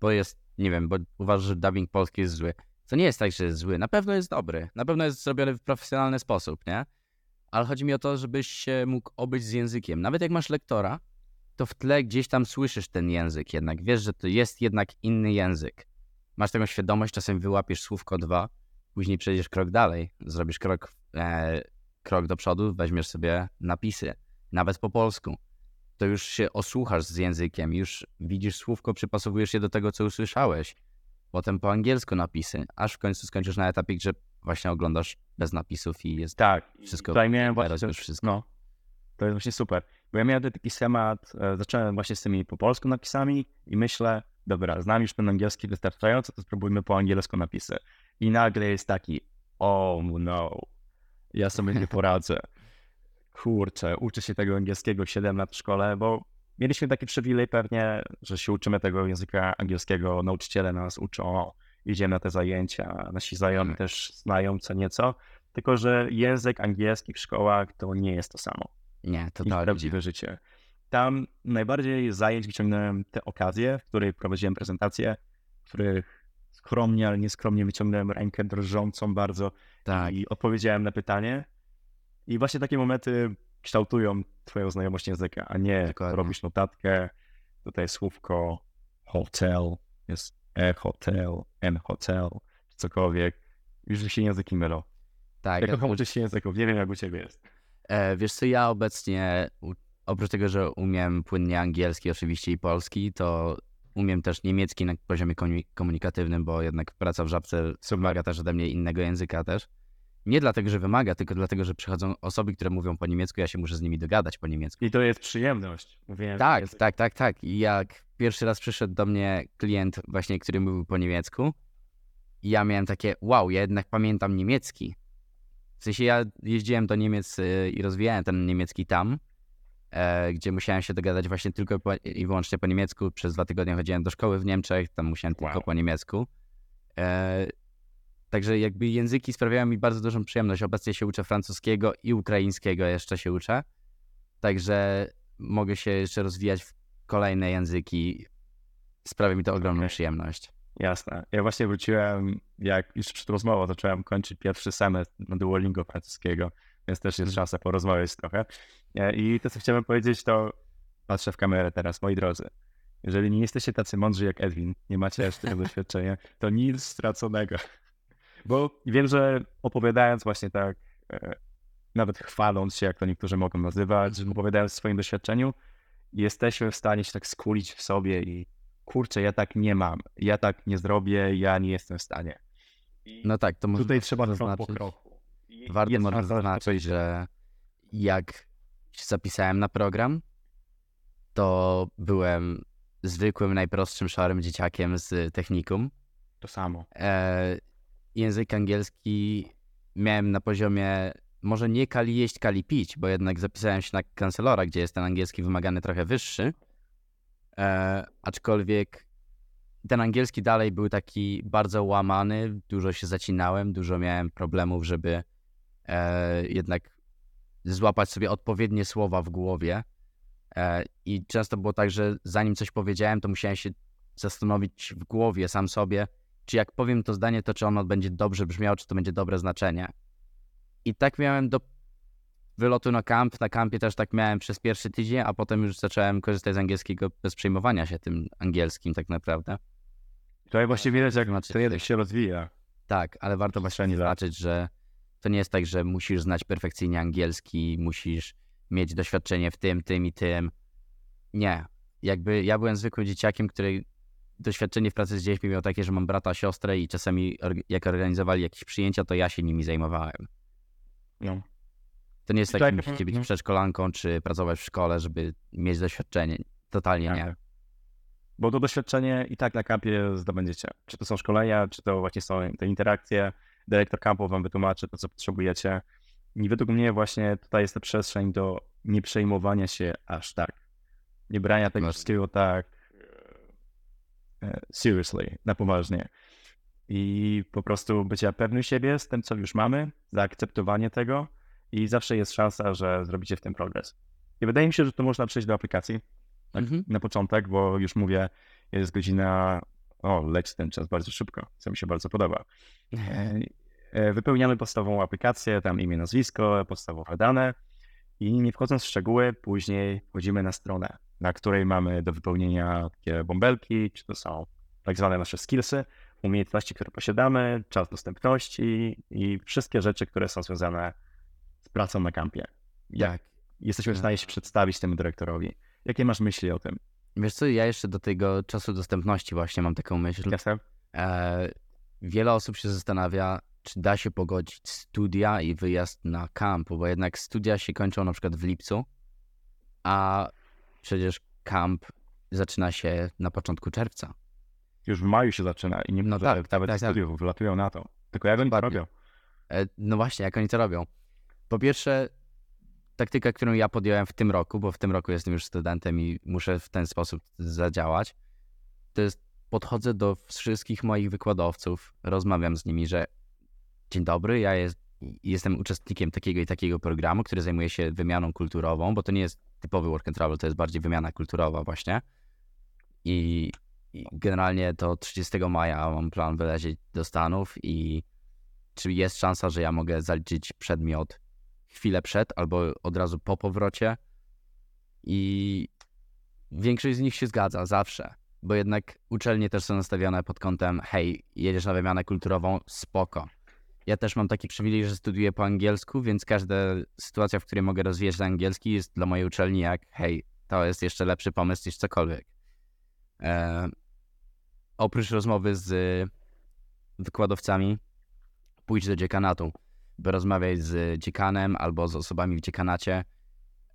bo jest, nie wiem, bo uważasz, że dubbing polski jest zły. To nie jest tak, że jest zły. Na pewno jest dobry. Na pewno jest zrobiony w profesjonalny sposób, nie? Ale chodzi mi o to, żebyś się mógł obyć z językiem. Nawet jak masz lektora, to w tle gdzieś tam słyszysz ten język jednak. Wiesz, że to jest jednak inny język. Masz taką świadomość, czasem wyłapiesz słówko dwa, później przejdziesz krok dalej, zrobisz krok, e, krok do przodu, weźmiesz sobie napisy, nawet po polsku. To już się osłuchasz z językiem, już widzisz słówko, przypasowujesz je do tego, co usłyszałeś. Potem po angielsku napisy, aż w końcu skończysz na etapie, gdzie właśnie oglądasz bez napisów i jest Tak, Wszystko Tutaj miałem właśnie już wszystko. No, to jest właśnie super. Bo ja miałem taki schemat, e, zacząłem właśnie z tymi po polsku napisami i myślę, dobra, znam już ten angielski wystarczająco, to spróbujmy po angielsku napisy. I nagle jest taki, oh no, ja sobie nie [laughs] poradzę. Kurczę, uczę się tego angielskiego 7 lat w szkole, bo mieliśmy taki przywilej pewnie, że się uczymy tego języka angielskiego, nauczyciele nas uczą, idziemy na te zajęcia, nasi znajomi Tak. też znają co nieco, tylko że język angielski w szkołach to nie jest to samo Nie, niż totalnie. prawdziwe życie. Tam najbardziej zajęć wyciągnąłem te okazje, w której prowadziłem prezentacje, w których skromnie, ale nieskromnie wyciągnąłem rękę drżącą bardzo Tak, i odpowiedziałem na pytanie. I właśnie takie momenty kształtują twoją znajomość języka, a nie Dokładnie. robisz notatkę, tutaj słówko hotel, jest e hotel, n hotel, czy cokolwiek. Już się języki mylą. tak. Jak uczysz się języków, nie wiem jak u ciebie jest. E, wiesz co, ja obecnie, oprócz tego, że umiem płynnie angielski oczywiście i polski, to umiem też niemiecki na poziomie komu- komunikatywnym, bo jednak praca w żabce wymaga też ode mnie innego języka też. Nie dlatego, że wymaga, tylko dlatego, że przychodzą osoby, które mówią po niemiecku, ja się muszę z nimi dogadać po niemiecku. I to jest przyjemność. Mówiłem, Tak, tak, tak, tak. I jak pierwszy raz przyszedł do mnie klient właśnie, który mówił po niemiecku, ja miałem takie, wow, ja jednak pamiętam niemiecki. W sensie ja jeździłem do Niemiec y, i rozwijałem ten niemiecki tam, e, gdzie musiałem się dogadać właśnie tylko po, i wyłącznie po niemiecku. Przez dwa tygodnie chodziłem do szkoły w Niemczech, tam musiałem tylko Wow. po niemiecku. E, także jakby języki sprawiają mi bardzo dużą przyjemność. Obecnie się uczę francuskiego i ukraińskiego jeszcze się uczę. Także mogę się jeszcze rozwijać w kolejne języki. Sprawia mi to ogromną Okej. przyjemność. Jasne. Ja właśnie wróciłem, jak już przed rozmową zacząłem kończyć pierwszy semestr na Duolingo francuskiego, więc też jest Mhm. szansa porozmawiać trochę. E, I to, co chciałem powiedzieć, to patrzę w kamerę teraz, moi drodzy. Jeżeli nie jesteście tacy mądrzy jak Edwin, nie macie aż tyle doświadczenia, to nic straconego. Bo wiem, że opowiadając właśnie tak, e, nawet chwaląc się, jak to niektórzy mogą nazywać, opowiadając o swoim doświadczeniu, jesteśmy w stanie się tak skulić w sobie i kurczę, ja tak nie mam, ja tak nie zrobię, ja nie jestem w stanie. No tak, to może tutaj trzeba krok po zaznaczyć. kroku. Warto może zaznaczyć, że jak się zapisałem na program, to byłem zwykłym, najprostszym, szarym dzieciakiem z technikum. To samo. E, język angielski miałem na poziomie może nie kali jeść, kali pić, bo jednak zapisałem się na kancelora, gdzie jest ten angielski wymagany trochę wyższy. E, aczkolwiek ten angielski dalej był taki bardzo łamany, dużo się zacinałem, dużo miałem problemów, żeby e, jednak złapać sobie odpowiednie słowa w głowie. E, I często było tak, że zanim coś powiedziałem, to musiałem się zastanowić w głowie sam sobie, czy jak powiem to zdanie, to czy ono będzie dobrze brzmiało, czy to będzie dobre znaczenie. I tak miałem do wylotu na kamp. Na kampie też tak miałem przez pierwszy tydzień, a potem już zacząłem korzystać z angielskiego bez przejmowania się tym angielskim tak naprawdę. Tutaj właśnie widać, jak Znaczy- to jednak się rozwija. Tak, ale warto właśnie zaznaczyć, że to nie jest tak, że musisz znać perfekcyjnie angielski, musisz mieć doświadczenie w tym, tym i tym. Nie. Jakby ja byłem zwykłym dzieciakiem, który doświadczenie w pracy z dziećmi miał takie, że mam brata, siostrę i czasami jak organizowali jakieś przyjęcia, to ja się nimi zajmowałem. No. To nie jest tak, Tak, że musicie być mhm. przedszkolanką czy pracować w szkole, żeby mieć doświadczenie. Totalnie nie. Bo to doświadczenie i tak na kampie zdobędziecie. Czy to są szkolenia, czy to właśnie są te interakcje. Dyrektor kampu wam wytłumaczy to, co potrzebujecie. I według mnie właśnie tutaj jest ta przestrzeń do nie przejmowania się aż tak. Nie brania tego wszystkiego tak e, seriously, na poważnie. I po prostu bycia pewny siebie z tym, co już mamy, zaakceptowanie tego i zawsze jest szansa, że zrobicie w tym progres. I wydaje mi się, że to można przejść do aplikacji tak, Mhm. na początek, bo już mówię, jest godzina, o, leci ten czas bardzo szybko, co mi się bardzo podoba. E, e, Wypełniamy podstawową aplikację, tam imię, nazwisko, podstawowe dane i nie wchodząc w szczegóły, później wchodzimy na stronę, na której mamy do wypełnienia takie bąbelki, czy to są tak zwane nasze skillsy, umiejętności, które posiadamy, czas dostępności i wszystkie rzeczy, które są związane z pracą na kampie. Jak Tak. jesteśmy w stanie się przedstawić temu dyrektorowi. Jakie masz myśli o tym? Wiesz co, ja jeszcze do tego czasu dostępności właśnie mam taką myśl. Jasne? E, wiele osób się zastanawia, czy da się pogodzić studia i wyjazd na kamp, bo jednak studia się kończą na przykład w lipcu, a przecież kamp zaczyna się na początku czerwca. Już w maju się zaczyna i nie No tak, tak, nawet tak, tak. studiów wylatują na to. Tylko jak oni to robią? E, no właśnie, jak oni to robią? Po pierwsze, taktyka, którą ja podjąłem w tym roku, bo w tym roku jestem już studentem i muszę w ten sposób zadziałać, to jest podchodzę do wszystkich moich wykładowców, rozmawiam z nimi, że dzień dobry, ja jest, jestem uczestnikiem takiego i takiego programu, który zajmuje się wymianą kulturową, bo to nie jest typowy work and travel, to jest bardziej wymiana kulturowa właśnie. I, i generalnie to 30 maja mam plan wylecieć do Stanów i czy jest szansa, że ja mogę zaliczyć przedmiot chwilę przed albo od razu po powrocie. I większość z nich się zgadza zawsze, bo jednak uczelnie też są nastawione pod kątem hej, jedziesz na wymianę kulturową, spoko. Ja też mam taki przywilej, że studiuję po angielsku, więc każda sytuacja, w której mogę rozwijać angielski jest dla mojej uczelni jak hej, to jest jeszcze lepszy pomysł niż cokolwiek. E, oprócz rozmowy z wykładowcami, pójdź do dziekanatu, porozmawiaj z dziekanem albo z osobami w dziekanacie.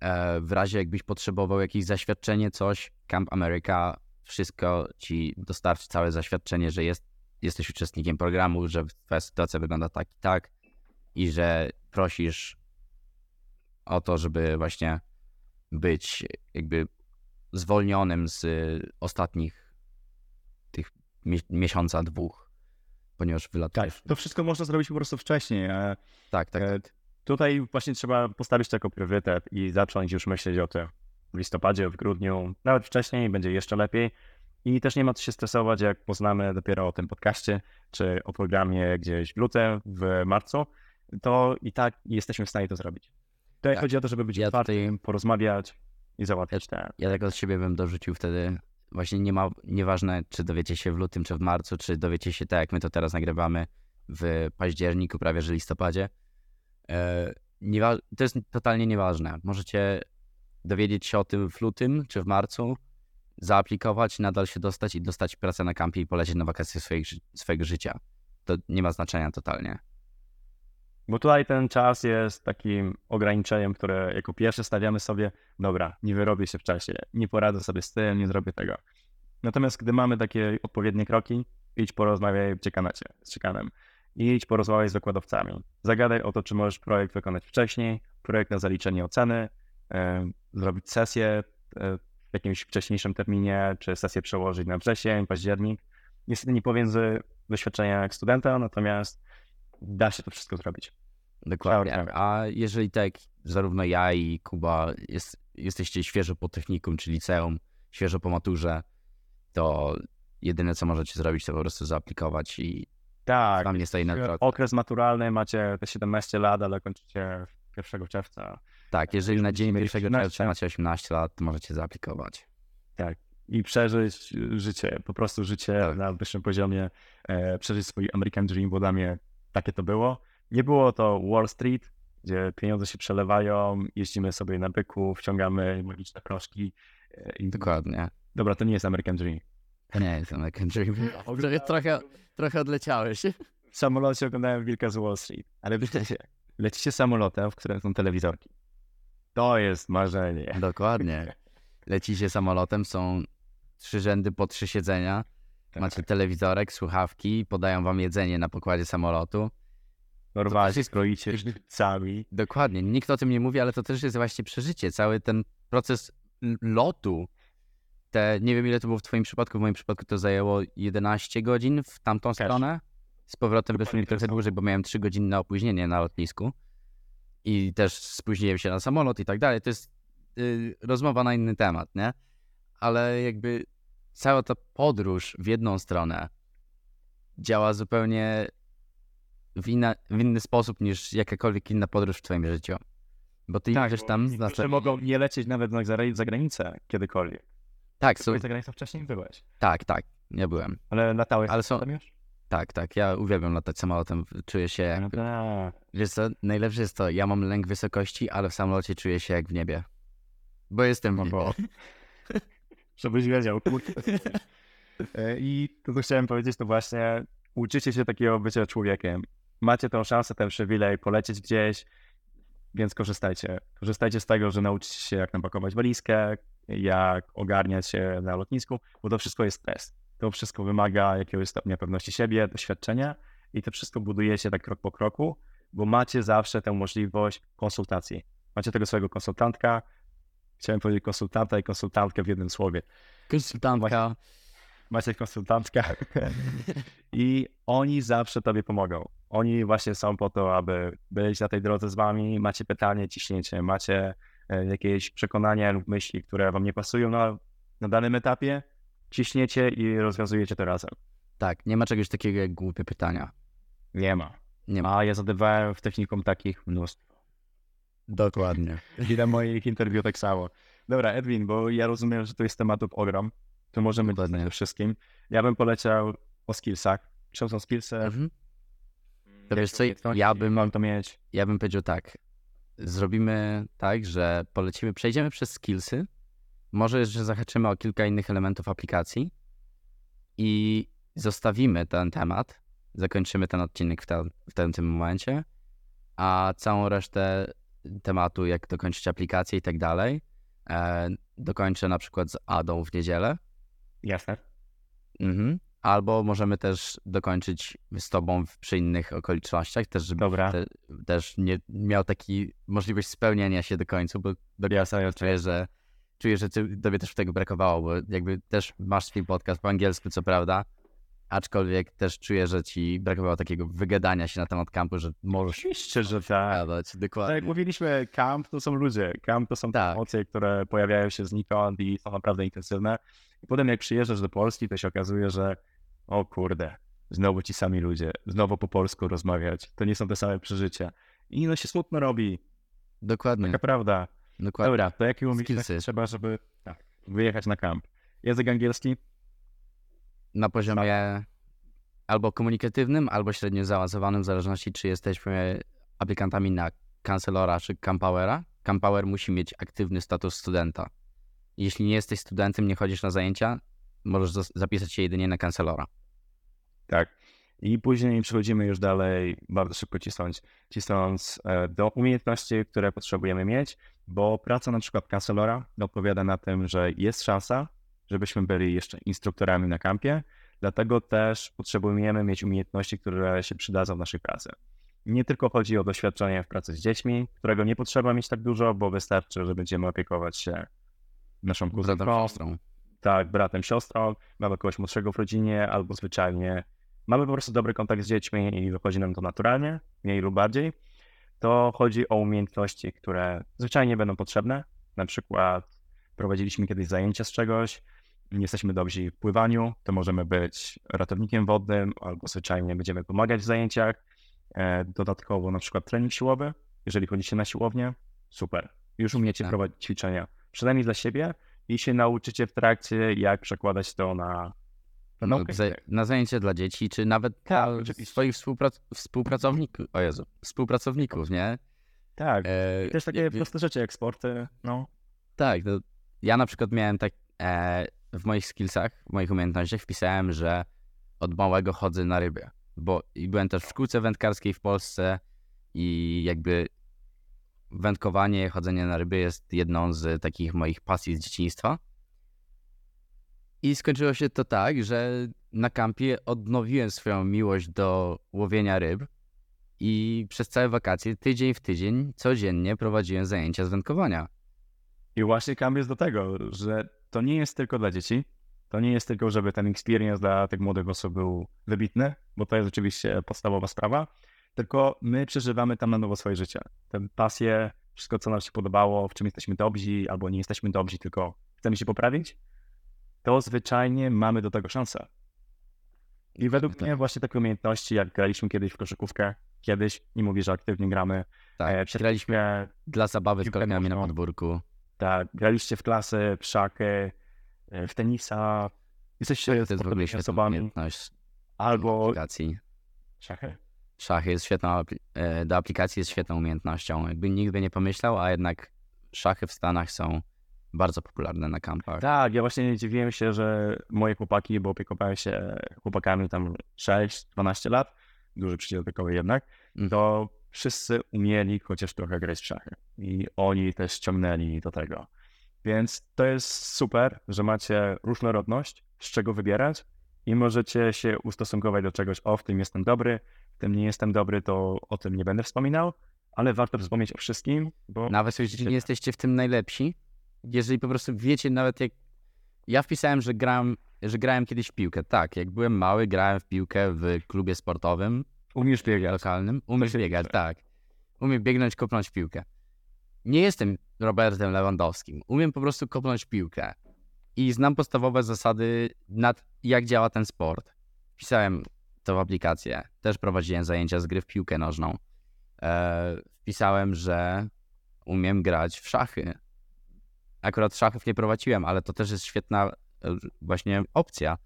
E, w razie jakbyś potrzebował jakieś zaświadczenie, coś, Camp America wszystko ci dostarczy całe zaświadczenie, że jest, jesteś uczestnikiem programu, że twoja sytuacja wygląda tak i tak i że prosisz o to, żeby właśnie być jakby zwolnionym z ostatnich tych mie- miesiąca, dwóch, ponieważ Tak, wylatujesz. to wszystko można zrobić po prostu wcześniej. a tak, tak. e, Tutaj właśnie trzeba postawić to jako priorytet i zacząć już myśleć o tym w listopadzie, w grudniu, nawet wcześniej będzie jeszcze lepiej. I też nie ma co się stresować, jak poznamy dopiero o tym podcaście, czy o programie gdzieś w lutym, w marcu, to i tak jesteśmy w stanie to zrobić. Tutaj Tak. chodzi o to, żeby być Ja otwartym, porozmawiać i załatwić te. Ja tak od siebie bym dorzucił wtedy, właśnie nie ma, nieważne czy dowiecie się w lutym, czy w marcu, czy dowiecie się tak jak my to teraz nagrywamy w październiku, prawie że listopadzie. E, niewa- to jest totalnie nieważne. Możecie dowiedzieć się o tym w lutym, czy w marcu, zaaplikować, nadal się dostać i dostać pracę na kampie i polecieć na wakacje swojego życia. To nie ma znaczenia totalnie. Bo tutaj ten czas jest takim ograniczeniem, które jako pierwsze stawiamy sobie, dobra, nie wyrobię się w czasie, nie poradzę sobie z tym, nie zrobię tego. Natomiast gdy mamy takie odpowiednie kroki, idź porozmawiaj w dziekanecie z dziekanem, idź porozmawiaj z wykładowcami, zagadaj o to, czy możesz projekt wykonać wcześniej, projekt na zaliczenie oceny, e, zrobić sesję e, w jakimś wcześniejszym terminie, czy sesję przełożyć na wrzesień, październik. Niestety nie powiem z doświadczenia jak studenta, natomiast da się to wszystko zrobić. Dokładnie. A jeżeli tak, zarówno ja i Kuba jest, jesteście świeżo po technikum czy liceum, świeżo po maturze, to jedyne co możecie zrobić, to po prostu zaaplikować i Tak, tam nie stoi na drodze. okres maturalny macie te 17 lat, ale kończycie 1 czerwca. Tak, jeżeli na dzień mieli 1 18. czerwca macie 18 lat, to możecie zaaplikować. Tak. I przeżyć życie, po prostu życie Tak. na wyższym poziomie, e, przeżyć swój American Dream, bo dla mnie takie to było. Nie było to Wall Street, gdzie pieniądze się przelewają, jeździmy sobie na byku, wciągamy magiczne proszki. E, i... Dokładnie. Dobra, to nie jest American Dream. To nie jest American Dream. [laughs] Trochę- Trochę, trochę odleciałeś. W samolocie oglądałem Wilka z Wall Street, ale wiecie, [laughs] lecicie samolotem, w którym są telewizorki. To jest marzenie. Dokładnie. [laughs] Lecicie samolotem, są trzy rzędy po trzy siedzenia, Tak. macie telewizorek, słuchawki, podają wam jedzenie na pokładzie samolotu. Normalnie jest- szpicami. Dokładnie, nikt o tym nie mówi, ale to też jest właśnie przeżycie. Cały ten proces lotu, te, nie wiem ile to było w twoim przypadku, w moim przypadku to zajęło 11 godzin w tamtą stronę. Z powrotem wyszło mi trochę dłużej, bo miałem 3 godziny opóźnienie na lotnisku i też spóźniłem się na samolot i tak dalej. To jest y, rozmowa na inny temat, nie? Ale jakby cała ta podróż w jedną stronę działa zupełnie w, inna, w inny sposób niż jakakolwiek inna podróż w twoim życiu. Bo ty Tak, idziesz bo tam z niektórzy następ... mogą nie lecieć nawet na za, za granicę kiedykolwiek. Tak, są... Byłeś za granicą wcześniej byłeś. tak, tak, nie byłem. Ale latałeś Ale są- tam już? Tak, tak, ja uwielbiam latać samolotem, czuję się jak... No tak. Wiesz co, najlepsze jest to, ja mam lęk wysokości, ale w samolocie czuję się jak w niebie. Bo jestem w No niebie. bo... [laughs] Żebyś wiedział. E, I to, co chciałem powiedzieć, to właśnie uczycie się takiego bycia człowiekiem. Macie tą szansę, ten przywilej polecieć gdzieś, więc korzystajcie. Korzystajcie z tego, że nauczycie się, jak napakować walizkę, jak ogarniać się na lotnisku, bo to wszystko jest stres. To wszystko wymaga jakiegoś stopnia pewności siebie, doświadczenia i to wszystko budujecie tak krok po kroku, bo macie zawsze tę możliwość konsultacji. Macie tego swojego konsultantka, chciałem powiedzieć konsultanta i konsultantkę w jednym słowie. Konsultantka. Macie konsultantkę [laughs] i oni zawsze tobie pomogą. Oni właśnie są po to, aby być na tej drodze z wami. Macie pytanie, ciśnięcie, macie e, jakieś przekonania lub myśli, które wam nie pasują na, na danym etapie, ciśniecie i rozwiązujecie to razem. Tak, nie ma czegoś takiego jak głupie pytania. Nie ma. Nie ma. A ja zadawałem w technikum takich mnóstwo. Dokładnie. I na moich interwiu tak samo. Dobra, Edwin, bo ja rozumiem, że to jest tematów ogrom. To możemy Dokładnie. Dokładnie. wszystkim. Ja bym poleciał o skillsach. Czym są skillsy? Mhm. To wiesz co, ja bym- Mam to mieć. Ja bym powiedział tak. Zrobimy tak, że polecimy, przejdziemy przez skillsy. Może, że zahaczymy o kilka innych elementów aplikacji i zostawimy ten temat. Zakończymy ten odcinek w, te, w tym, tym momencie, a całą resztę tematu, jak dokończyć aplikację i tak dalej, e, dokończę na przykład z Adą w niedzielę. Jasne. Mhm. Albo możemy też dokończyć z tobą przy innych okolicznościach, też żeby Dobra. te, też nie miał taki możliwość spełniania się do końca, bo do jasne. czuję, że czuję, że ty, tobie też tego brakowało, bo jakby też masz swój podcast po angielsku, co prawda, aczkolwiek też czuję, że ci brakowało takiego wygadania się na temat kampu, że możesz Oczywiście, że tak. gadać, Tak dokładnie. jak mówiliśmy, camp to są ludzie. Camp to są Tak. emocje, które pojawiają się znikąd i są naprawdę intensywne. I potem jak przyjeżdżasz do Polski, to się okazuje, że o kurde, znowu ci sami ludzie, znowu po polsku rozmawiać. To nie są te same przeżycia. I no się smutno robi. Dokładnie, Taka prawda. dokładnie. Dobra, to jakie umiejętności trzeba, żeby tak, wyjechać na kamp? Język angielski? Na poziomie albo komunikatywnym, albo średnio zaawansowanym, w zależności czy jesteśmy aplikantami na Cancelora czy Campowera. Campower musi mieć aktywny status studenta. Jeśli nie jesteś studentem, nie chodzisz na zajęcia, możesz zapisać się jedynie na Cancelora. Tak. I później przechodzimy już dalej, bardzo szybko cisnąć, cisnąc e, do umiejętności, które potrzebujemy mieć, bo praca na przykład kancelora odpowiada na tym, że jest szansa, żebyśmy byli jeszcze instruktorami na kampie, dlatego też potrzebujemy mieć umiejętności, które się przydadzą w naszej pracy. Nie tylko chodzi o doświadczenie w pracy z dziećmi, którego nie potrzeba mieć tak dużo, bo wystarczy, że będziemy opiekować się naszą kuzynką, siostrą. tak, bratem, siostrą, mamy kogoś młodszego w rodzinie, albo zwyczajnie mamy po prostu dobry kontakt z dziećmi i wychodzi nam to naturalnie, mniej lub bardziej. To chodzi o umiejętności, które zwyczajnie będą potrzebne. Na przykład prowadziliśmy kiedyś zajęcia z czegoś, nie jesteśmy dobrzy w pływaniu, to możemy być ratownikiem wodnym albo zwyczajnie będziemy pomagać w zajęciach. E, dodatkowo na przykład trening siłowy, jeżeli chodzicie na siłownię, super. Już umiecie Tak. prowadzić ćwiczenia, przynajmniej dla siebie i się nauczycie w trakcie, jak przekładać to na, No, za- na zajęcie dla dzieci, czy nawet dla oczywiście. swoich współprac- współpracowników, o Jezu, współpracowników, nie? Tak, E, i też takie proste rzeczy jak sporty, no. Tak, ja na przykład miałem tak e, w moich skillsach, w moich umiejętnościach wpisałem, że od małego chodzę na ryby, bo i byłem też w szkółce wędkarskiej w Polsce i jakby wędkowanie, chodzenie na ryby jest jedną z takich moich pasji z dzieciństwa. I skończyło się to tak, że na kampie odnowiłem swoją miłość do łowienia ryb i przez całe wakacje, tydzień w tydzień, codziennie prowadziłem zajęcia z wędkowania. I właśnie kamp jest do tego, że to nie jest tylko dla dzieci, to nie jest tylko, żeby ten experience dla tych młodych osób był wybitny, bo to jest oczywiście podstawowa sprawa, tylko my przeżywamy tam na nowo swoje życie. Tę pasję, wszystko co nam się podobało, w czym jesteśmy dobrzy albo nie jesteśmy dobrzy, tylko chcemy się poprawić, to zwyczajnie mamy do tego szansę. I według tak. mnie właśnie takie umiejętności, jak graliśmy kiedyś w koszykówkę, kiedyś, nie mówię, że aktywnie gramy, Tak, e, graliśmy dla zabawy z kolegami na podwórku. Tak, graliście w klasy, w szaky, e, w tenisa, jesteście jest sportowymi świetna osobami, umiejętność albo aplikacji. szachy. Szachy jest świetną, e, do aplikacji jest świetną umiejętnością. Jakby nikt by nie pomyślał, a jednak szachy w Stanach są bardzo popularne na kampach. Tak, ja właśnie dziwiłem się, że moje chłopaki, bo opiekowałem się chłopakami tam 6-12 lat, duży wiekowy jednak, Mhm. to wszyscy umieli chociaż trochę grać w szachy i oni też ciągnęli do tego. Więc to jest super, że macie różnorodność, z czego wybierać i możecie się ustosunkować do czegoś, o w tym jestem dobry, w tym nie jestem dobry, to o tym nie będę wspominał, ale warto wspomnieć o wszystkim, bo Nawet jeśli nie jesteście w tym najlepsi, jeżeli po prostu wiecie nawet jak... Ja wpisałem, że grałem, że grałem kiedyś w piłkę. Tak, jak byłem mały, grałem w piłkę w klubie sportowym umiesz biegać. lokalnym. Umiesz biegać, tak. Umiem biegnąć, kopnąć piłkę. Nie jestem Robertem Lewandowskim. Umiem po prostu kopnąć piłkę. I znam podstawowe zasady nad jak działa ten sport. Wpisałem to w aplikację. Też prowadziłem zajęcia z gry w piłkę nożną. E, wpisałem, że umiem grać w szachy. Akurat szachów nie prowadziłem, ale to też jest świetna e, właśnie opcja.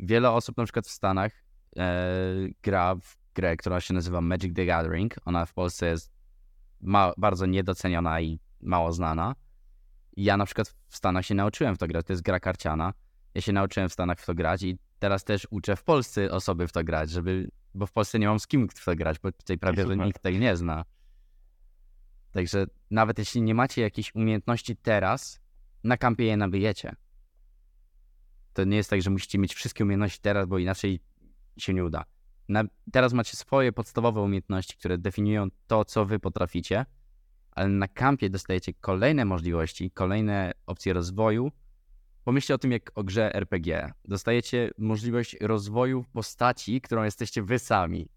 Wiele osób na przykład w Stanach e, gra w grę, która się nazywa Magic the Gathering. Ona w Polsce jest ma- bardzo niedoceniona i mało znana. Ja na przykład w Stanach się nauczyłem w to grać. To jest gra karciana. Ja się nauczyłem w Stanach w to grać i teraz też uczę w Polsce osoby w to grać, żeby, bo w Polsce nie mam z kim w to grać, bo tutaj prawie że nikt tego nie zna. Także nawet jeśli nie macie jakiejś umiejętności teraz, na kampie je nabijecie. To nie jest tak, że musicie mieć wszystkie umiejętności teraz, bo inaczej się nie uda. Na, teraz macie swoje podstawowe umiejętności, które definiują to, co wy potraficie, ale na kampie dostajecie kolejne możliwości, kolejne opcje rozwoju. Pomyślcie o tym jak o grze RPG. Dostajecie możliwość rozwoju postaci, którą jesteście wy sami.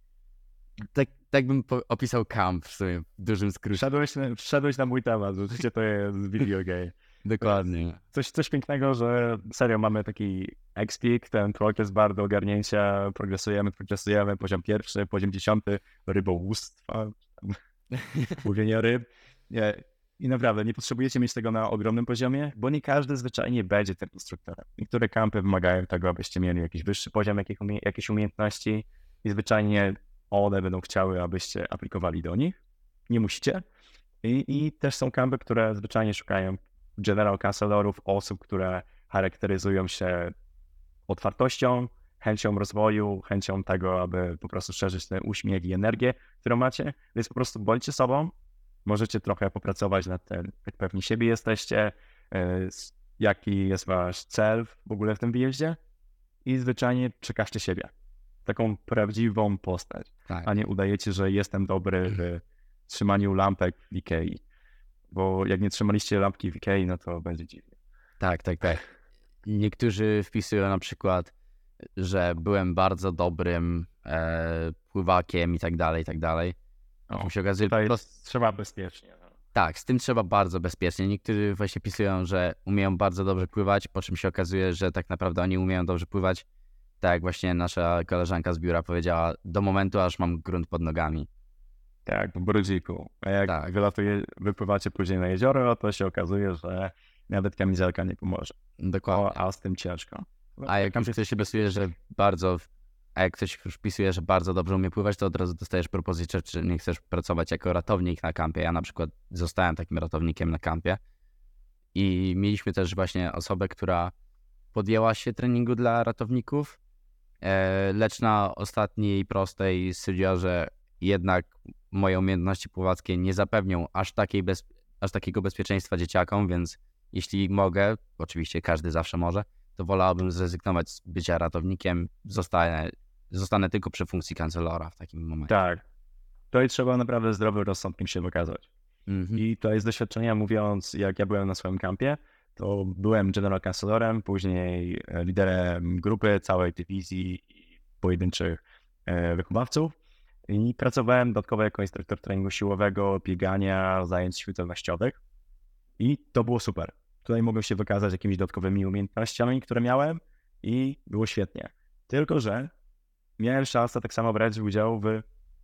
Tak, tak bym opisał kamp w sumie, w dużym skrócie. Wszedłeś, na- wszedłeś na mój temat, życie to jest video game. Dokładnie. Coś, coś pięknego, że serio mamy taki X-Peak, ten progres bar do ogarnięcia, progresujemy, progresujemy, poziom pierwszy, poziom dziesiąty, rybołówstwa, [laughs] łowienia ryb. Nie. I naprawdę, nie potrzebujecie mieć tego na ogromnym poziomie, bo nie każdy zwyczajnie będzie tym instruktorem. Niektóre kampy wymagają tego, abyście mieli jakiś wyższy poziom jakich umie- jakiejś umiejętności i zwyczajnie one będą chciały, abyście aplikowali do nich. Nie musicie. I, I też są kampy, które zwyczajnie szukają general counselorów, osób, które charakteryzują się otwartością, chęcią rozwoju, chęcią tego, aby po prostu szerzyć ten uśmiech i energię, którą macie, więc po prostu bądźcie sobą, możecie trochę popracować nad tym, jak pewni siebie jesteście, e, jaki jest wasz cel w ogóle w tym wyjeździe i zwyczajnie przekażcie siebie. Taką prawdziwą postać, Tak. a nie udajecie, że jestem dobry w trzymaniu lampek w Ikei. Bo jak nie trzymaliście lampki w Ikei, no to będzie dziwnie. Tak, tak, tak. Niektórzy wpisują na przykład, że byłem bardzo dobrym e, pływakiem i tak dalej, i tak dalej. O, Mi się okazuje, Tutaj po prostu- trzeba bezpiecznie. no. tak, z tym trzeba bardzo bezpiecznie. Niektórzy właśnie pisują, że umieją bardzo dobrze pływać, po czym się okazuje, że tak naprawdę oni umieją dobrze pływać. Tak jak właśnie nasza koleżanka z biura powiedziała, do momentu aż mam grunt pod nogami. Tak, w brudziku. A jak Tak. wylatuje, wypływacie później na jezioro, to się okazuje, że nawet kamizelka nie pomoże. Dokładnie. O, a z tym ciężko. A jak ktoś się wpisuje, że bardzo, a jak ktoś już wpisuje, że bardzo dobrze umie pływać, to od razu dostajesz propozycję, czy nie chcesz pracować jako ratownik na kampie. Ja na przykład zostałem takim ratownikiem na kampie i mieliśmy też właśnie osobę, która podjęła się treningu dla ratowników, e, lecz na ostatniej prostej stwierdziła, że jednak moje umiejętności pływackie nie zapewnią aż, takiej bez, aż takiego bezpieczeństwa dzieciakom, więc jeśli mogę, oczywiście każdy zawsze może, to wolałbym zrezygnować z bycia ratownikiem, zostanę, zostanę tylko przy funkcji kancelora w takim momencie. Tak. To i trzeba naprawdę zdrowym rozsądkiem się wykazać. Mhm. I to jest doświadczenia, mówiąc, jak ja byłem na swoim kampie, to byłem general counselorem, później e, liderem grupy, całej dywizji i pojedynczych e, wychowawców. I pracowałem dodatkowo jako instruktor treningu siłowego, biegania, zajęć świetnościowych. I to było super. Tutaj mogłem się wykazać jakimiś dodatkowymi umiejętnościami, które miałem i było świetnie. Tylko, że miałem szansę tak samo brać udział w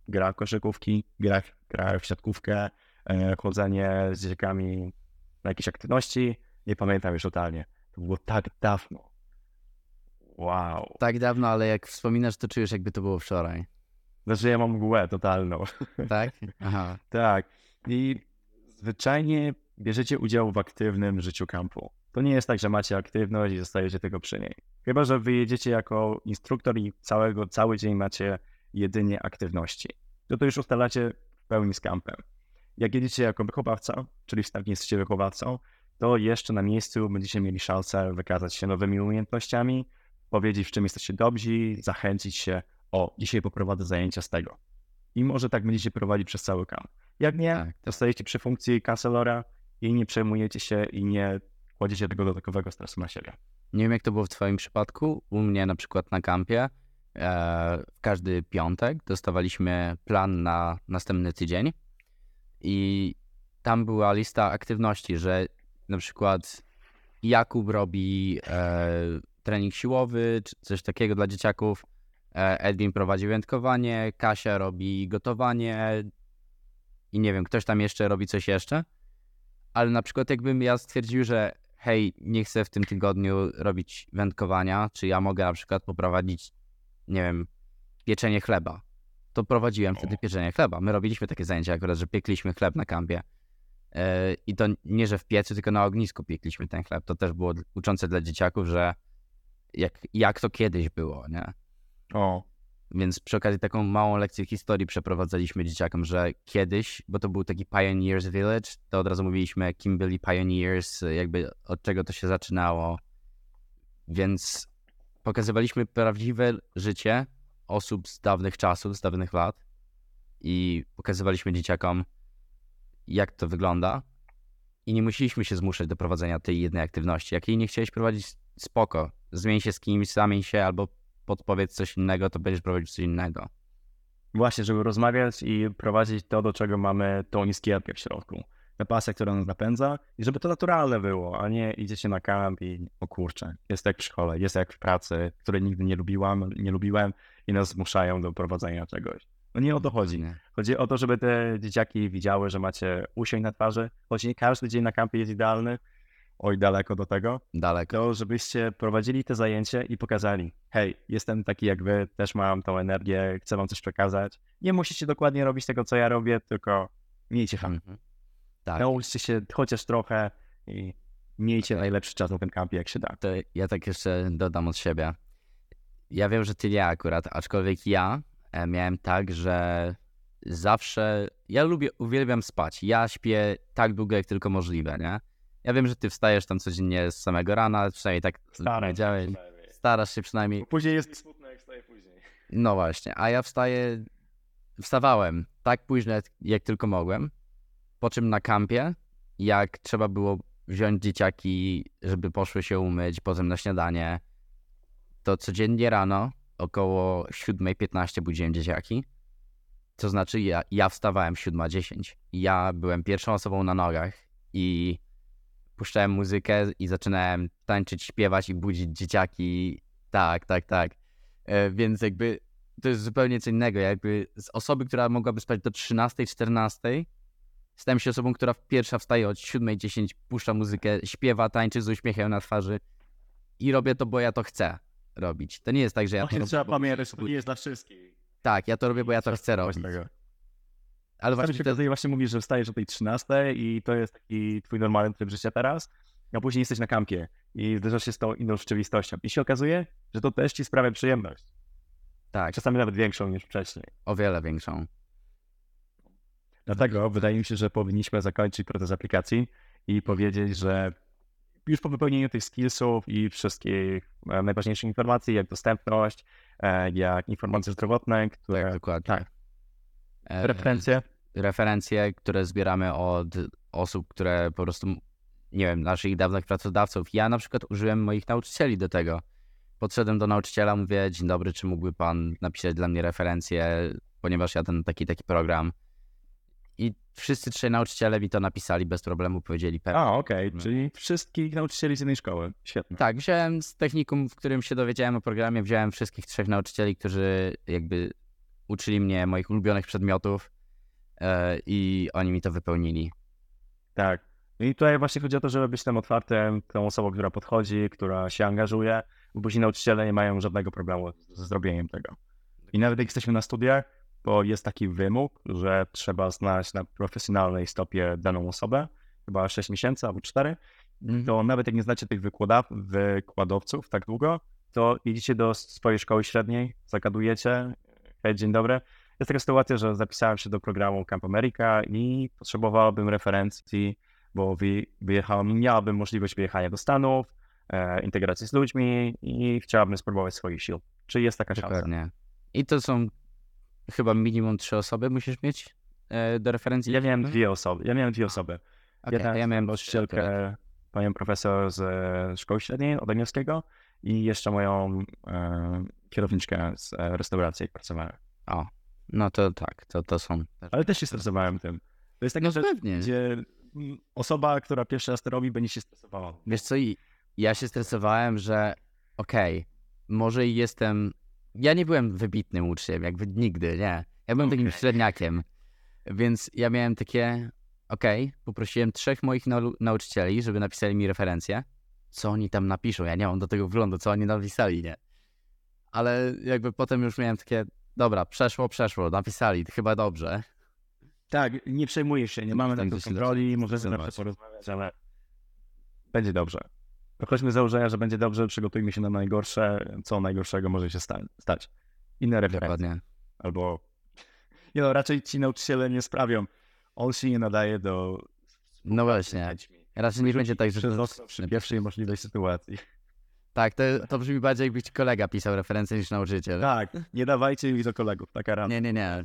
grach koszykówki, grach, grach w siatkówkę, e, chodzenie z dzieciakami na jakieś aktywności. Nie pamiętam już totalnie. To było tak dawno. Wow. Tak dawno, ale jak wspominasz, to czujesz, jakby to było wczoraj. Znaczy ja mam mgłę totalną. [laughs] Tak? Aha. tak. I zwyczajnie bierzecie udział w aktywnym życiu kampu. To nie jest tak, że macie aktywność i zostajecie tylko przy niej. Chyba, że wyjedziecie jako instruktor i całego, cały dzień macie jedynie aktywności. To to już ustalacie w pełni z kampem. Jak jedziecie jako wychowawca, czyli wstępnie jesteście wychowawcą, to jeszcze na miejscu będziecie mieli szansę wykazać się nowymi umiejętnościami, powiedzieć w czym jesteście dobrzy, zachęcić się, o, dzisiaj poprowadzę zajęcia z tego. I może tak będziecie prowadzić przez cały kamp. Jak nie, Tak. to stajecie przy funkcji kancelora i nie przejmujecie się i nie kładziecie tego dodatkowego stresu na siebie. Nie wiem, jak to było w Twoim przypadku. U mnie na przykład na kampie e, w każdy piątek dostawaliśmy plan na następny tydzień i tam była lista aktywności, że na przykład Jakub robi e, trening siłowy, czy coś takiego dla dzieciaków, Edwin prowadzi wędkowanie, Kasia robi gotowanie i nie wiem, ktoś tam jeszcze robi coś jeszcze, ale na przykład jakbym ja stwierdził, że hej, nie chcę w tym tygodniu robić wędkowania, czy ja mogę na przykład poprowadzić, nie wiem, pieczenie chleba. To prowadziłem wtedy pieczenie chleba. My robiliśmy takie zajęcia akurat, że piekliśmy chleb na kampie. Yy, I to nie, że w piecu, tylko na ognisku piekliśmy ten chleb. To też było uczące dla dzieciaków, że jak, jak to kiedyś było, nie? O, Więc przy okazji taką małą lekcję historii przeprowadzaliśmy dzieciakom, że kiedyś, bo to był taki Pioneers Village, to od razu mówiliśmy, kim byli Pioneers, jakby od czego to się zaczynało. Więc pokazywaliśmy prawdziwe życie osób z dawnych czasów, z dawnych lat i pokazywaliśmy dzieciakom, jak to wygląda. I nie musieliśmy się zmuszać do prowadzenia tej jednej aktywności. Jak jej nie chciałeś prowadzić, spoko. Zmień się z kimś, zamień się albo podpowiedz coś innego, to będziesz prowadzić coś innego. Właśnie, żeby rozmawiać i prowadzić to, do czego mamy tą iskierkę w środku. Tę pasję, która nas napędza i żeby to naturalne było, a nie idziecie na kamp i o kurczę, jest jak w szkole, jest jak w pracy, której nigdy nie lubiłam, nie lubiłem i nas zmuszają do prowadzenia czegoś. No nie o to chodzi. Chodzi o to, żeby te dzieciaki widziały, że macie usień na twarzy, choć nie każdy dzień na kampie jest idealny, oj daleko do tego, Daleko. to żebyście prowadzili te zajęcie i pokazali, hej, jestem taki jak wy, też mam tą energię, chcę wam coś przekazać. Nie musicie dokładnie robić tego, co ja robię, tylko miejcie fan. Mhm. Tak. Nauczcie się chociaż trochę i miejcie najlepszy czas na tym kampie, jak się da. To ja tak jeszcze dodam od siebie. Ja wiem, że ty nie akurat, aczkolwiek ja e, miałem tak, że zawsze. Ja lubię, uwielbiam spać. Ja śpię tak długo, jak tylko możliwe, nie? Ja wiem, że ty wstajesz tam codziennie z samego rana, przynajmniej tak powiedziałeś. Starasz się przynajmniej. Później jest smutno, jak wstaję później. No właśnie, a ja wstaję. Wstawałem tak późno, jak- jak tylko mogłem. Po czym na kampie, jak trzeba było wziąć dzieciaki, żeby poszły się umyć, potem na śniadanie, to codziennie rano około 7.15 budziłem dzieciaki. To znaczy, ja, ja wstawałem 7.10. Ja byłem pierwszą osobą na nogach i puszczałem muzykę i zaczynałem tańczyć, śpiewać i budzić dzieciaki. Tak, tak, tak. E, więc jakby to jest zupełnie co innego. Jakby z osoby, która mogłaby spać do 13, 14, stałem się osobą, która pierwsza wstaje od 7.10, puszcza muzykę, śpiewa, tańczy z uśmiechem na twarzy i robię to, bo ja to chcę robić. To nie jest tak, że ja to Właśnie robię, trzeba bo- pamiętać, to nie jest dla wszystkich. Tak, ja to robię, bo ja to chcę robić. Tego. Ale Właśnie to, tutaj właśnie mówisz, że wstajesz o tej 13 i to jest taki twój normalny tryb życia teraz, a później jesteś na kampie i zderzasz się z tą inną rzeczywistością. I się okazuje, że to też ci sprawia przyjemność. tak, Czasami nawet większą niż wcześniej. o wiele większą. Dlatego wydaje mi się, że powinniśmy zakończyć proces aplikacji i powiedzieć, że już po wypełnieniu tych skillsów i wszystkich e, najważniejszych informacji, jak dostępność, e, jak informacje zdrowotne, które... Tak, dokładnie. tak. E, Referencje. Referencje, które zbieramy od osób, które po prostu, nie wiem, naszych dawnych pracodawców. Ja na przykład użyłem moich nauczycieli do tego. Podszedłem do nauczyciela, mówię, dzień dobry, czy mógłby pan napisać dla mnie referencje, ponieważ ja ten taki, taki program. I wszyscy trzej nauczyciele mi to napisali bez problemu, powiedzieli pewnie. A, okej, No. czyli wszystkich nauczycieli z jednej szkoły. Świetnie. Tak, wziąłem z technikum, w którym się dowiedziałem o programie, wziąłem wszystkich trzech nauczycieli, którzy jakby uczyli mnie moich ulubionych przedmiotów i oni mi to wypełnili. Tak. No I tutaj właśnie chodzi o to, żeby być tym otwartym, tą osobą, która podchodzi, która się angażuje, bo później nauczyciele nie mają żadnego problemu ze zrobieniem tego. I nawet jak jesteśmy na studiach, bo jest taki wymóg, że trzeba znać na profesjonalnej stopie daną osobę, chyba 6 miesięcy albo 4, to nawet jak nie znacie tych wykładowców tak długo, to idziecie do swojej szkoły średniej, zagadujecie, hej, dzień dobry. Jest taka sytuacja, że zapisałem się do programu Camp America i potrzebowałbym referencji, bo wy, wyjechałem, miałabym możliwość wyjechania do Stanów, e, integracji z ludźmi i chciałabym spróbować swoich sił. Czy jest taka szansa? Dokładnie. I to są chyba minimum trzy osoby musisz mieć e, do referencji. Ja miałem dwie osoby. Ja miałem dwie osoby. Okej, Jedna ja miałem nauczycielkę, panią profesor z e, szkoły średniej od angielskiego i jeszcze moją e, kierowniczkę z e, restauracji, jak pracowałem. O, no to tak, to, to są. Ale też się stresowałem tym. To jest taka No rzecz, pewnie. gdzie mm, osoba, która pierwszy raz to robi, będzie się stresowała. Wiesz co, i ja się stresowałem, że okej, może i jestem. Ja nie byłem wybitnym uczniem, jakby nigdy, nie. Ja byłem takim Okej. średniakiem. Więc ja miałem takie, okej, poprosiłem trzech moich nau- nauczycieli, żeby napisali mi referencje. Co oni tam napiszą? Ja nie mam do tego wglądu, co oni napisali, nie. Ale jakby potem już miałem takie, dobra, przeszło, przeszło, napisali, chyba dobrze. Tak, nie przejmujesz się, nie mamy Tak, na to to kontroli, możemy zawsze porozmawiać, ale będzie dobrze. Wychodźmy z założenia, że będzie dobrze, przygotujmy się na najgorsze, co najgorszego może się sta- stać. Inne referencje. Dokładnie. Albo, nie no, raczej ci nauczyciele nie sprawią. On się nie nadaje do... No właśnie. Raczej nie będzie tak, że... Przy pierwszej możliwej sytuacji. Tak, to, to brzmi bardziej jakby ci kolega pisał referencje niż nauczyciel. Tak, nie dawajcie ich do kolegów, taka rada. Nie, nie, nie.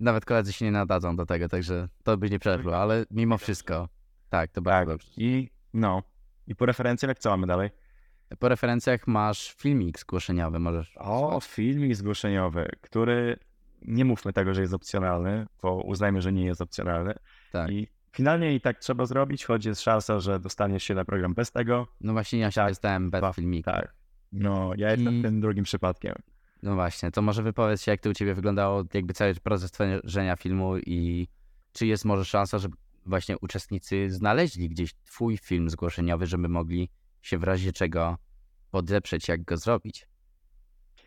Nawet koledzy się nie nadadzą do tego, także to by nie przeszło, ale mimo wszystko. Tak, to bardzo dobrze. I no, i po referencjach jak co mamy dalej? Po referencjach masz filmik zgłoszeniowy, możesz. O, filmik zgłoszeniowy, który nie mówmy tego, że jest opcjonalny, bo uznajmy, że nie jest opcjonalny. Tak. I finalnie i tak trzeba zrobić, choć jest szansa, że dostaniesz się na program bez tego. No właśnie ja się Tak, dostałem bez filmiku. Tak. No, ja jestem I- tym drugim przypadkiem. No właśnie, to może wypowiedz się, jak to u ciebie wyglądało, jakby cały proces tworzenia filmu i czy jest może szansa, że właśnie uczestnicy znaleźli gdzieś twój film zgłoszeniowy, żeby mogli się w razie czego podeprzeć, jak go zrobić.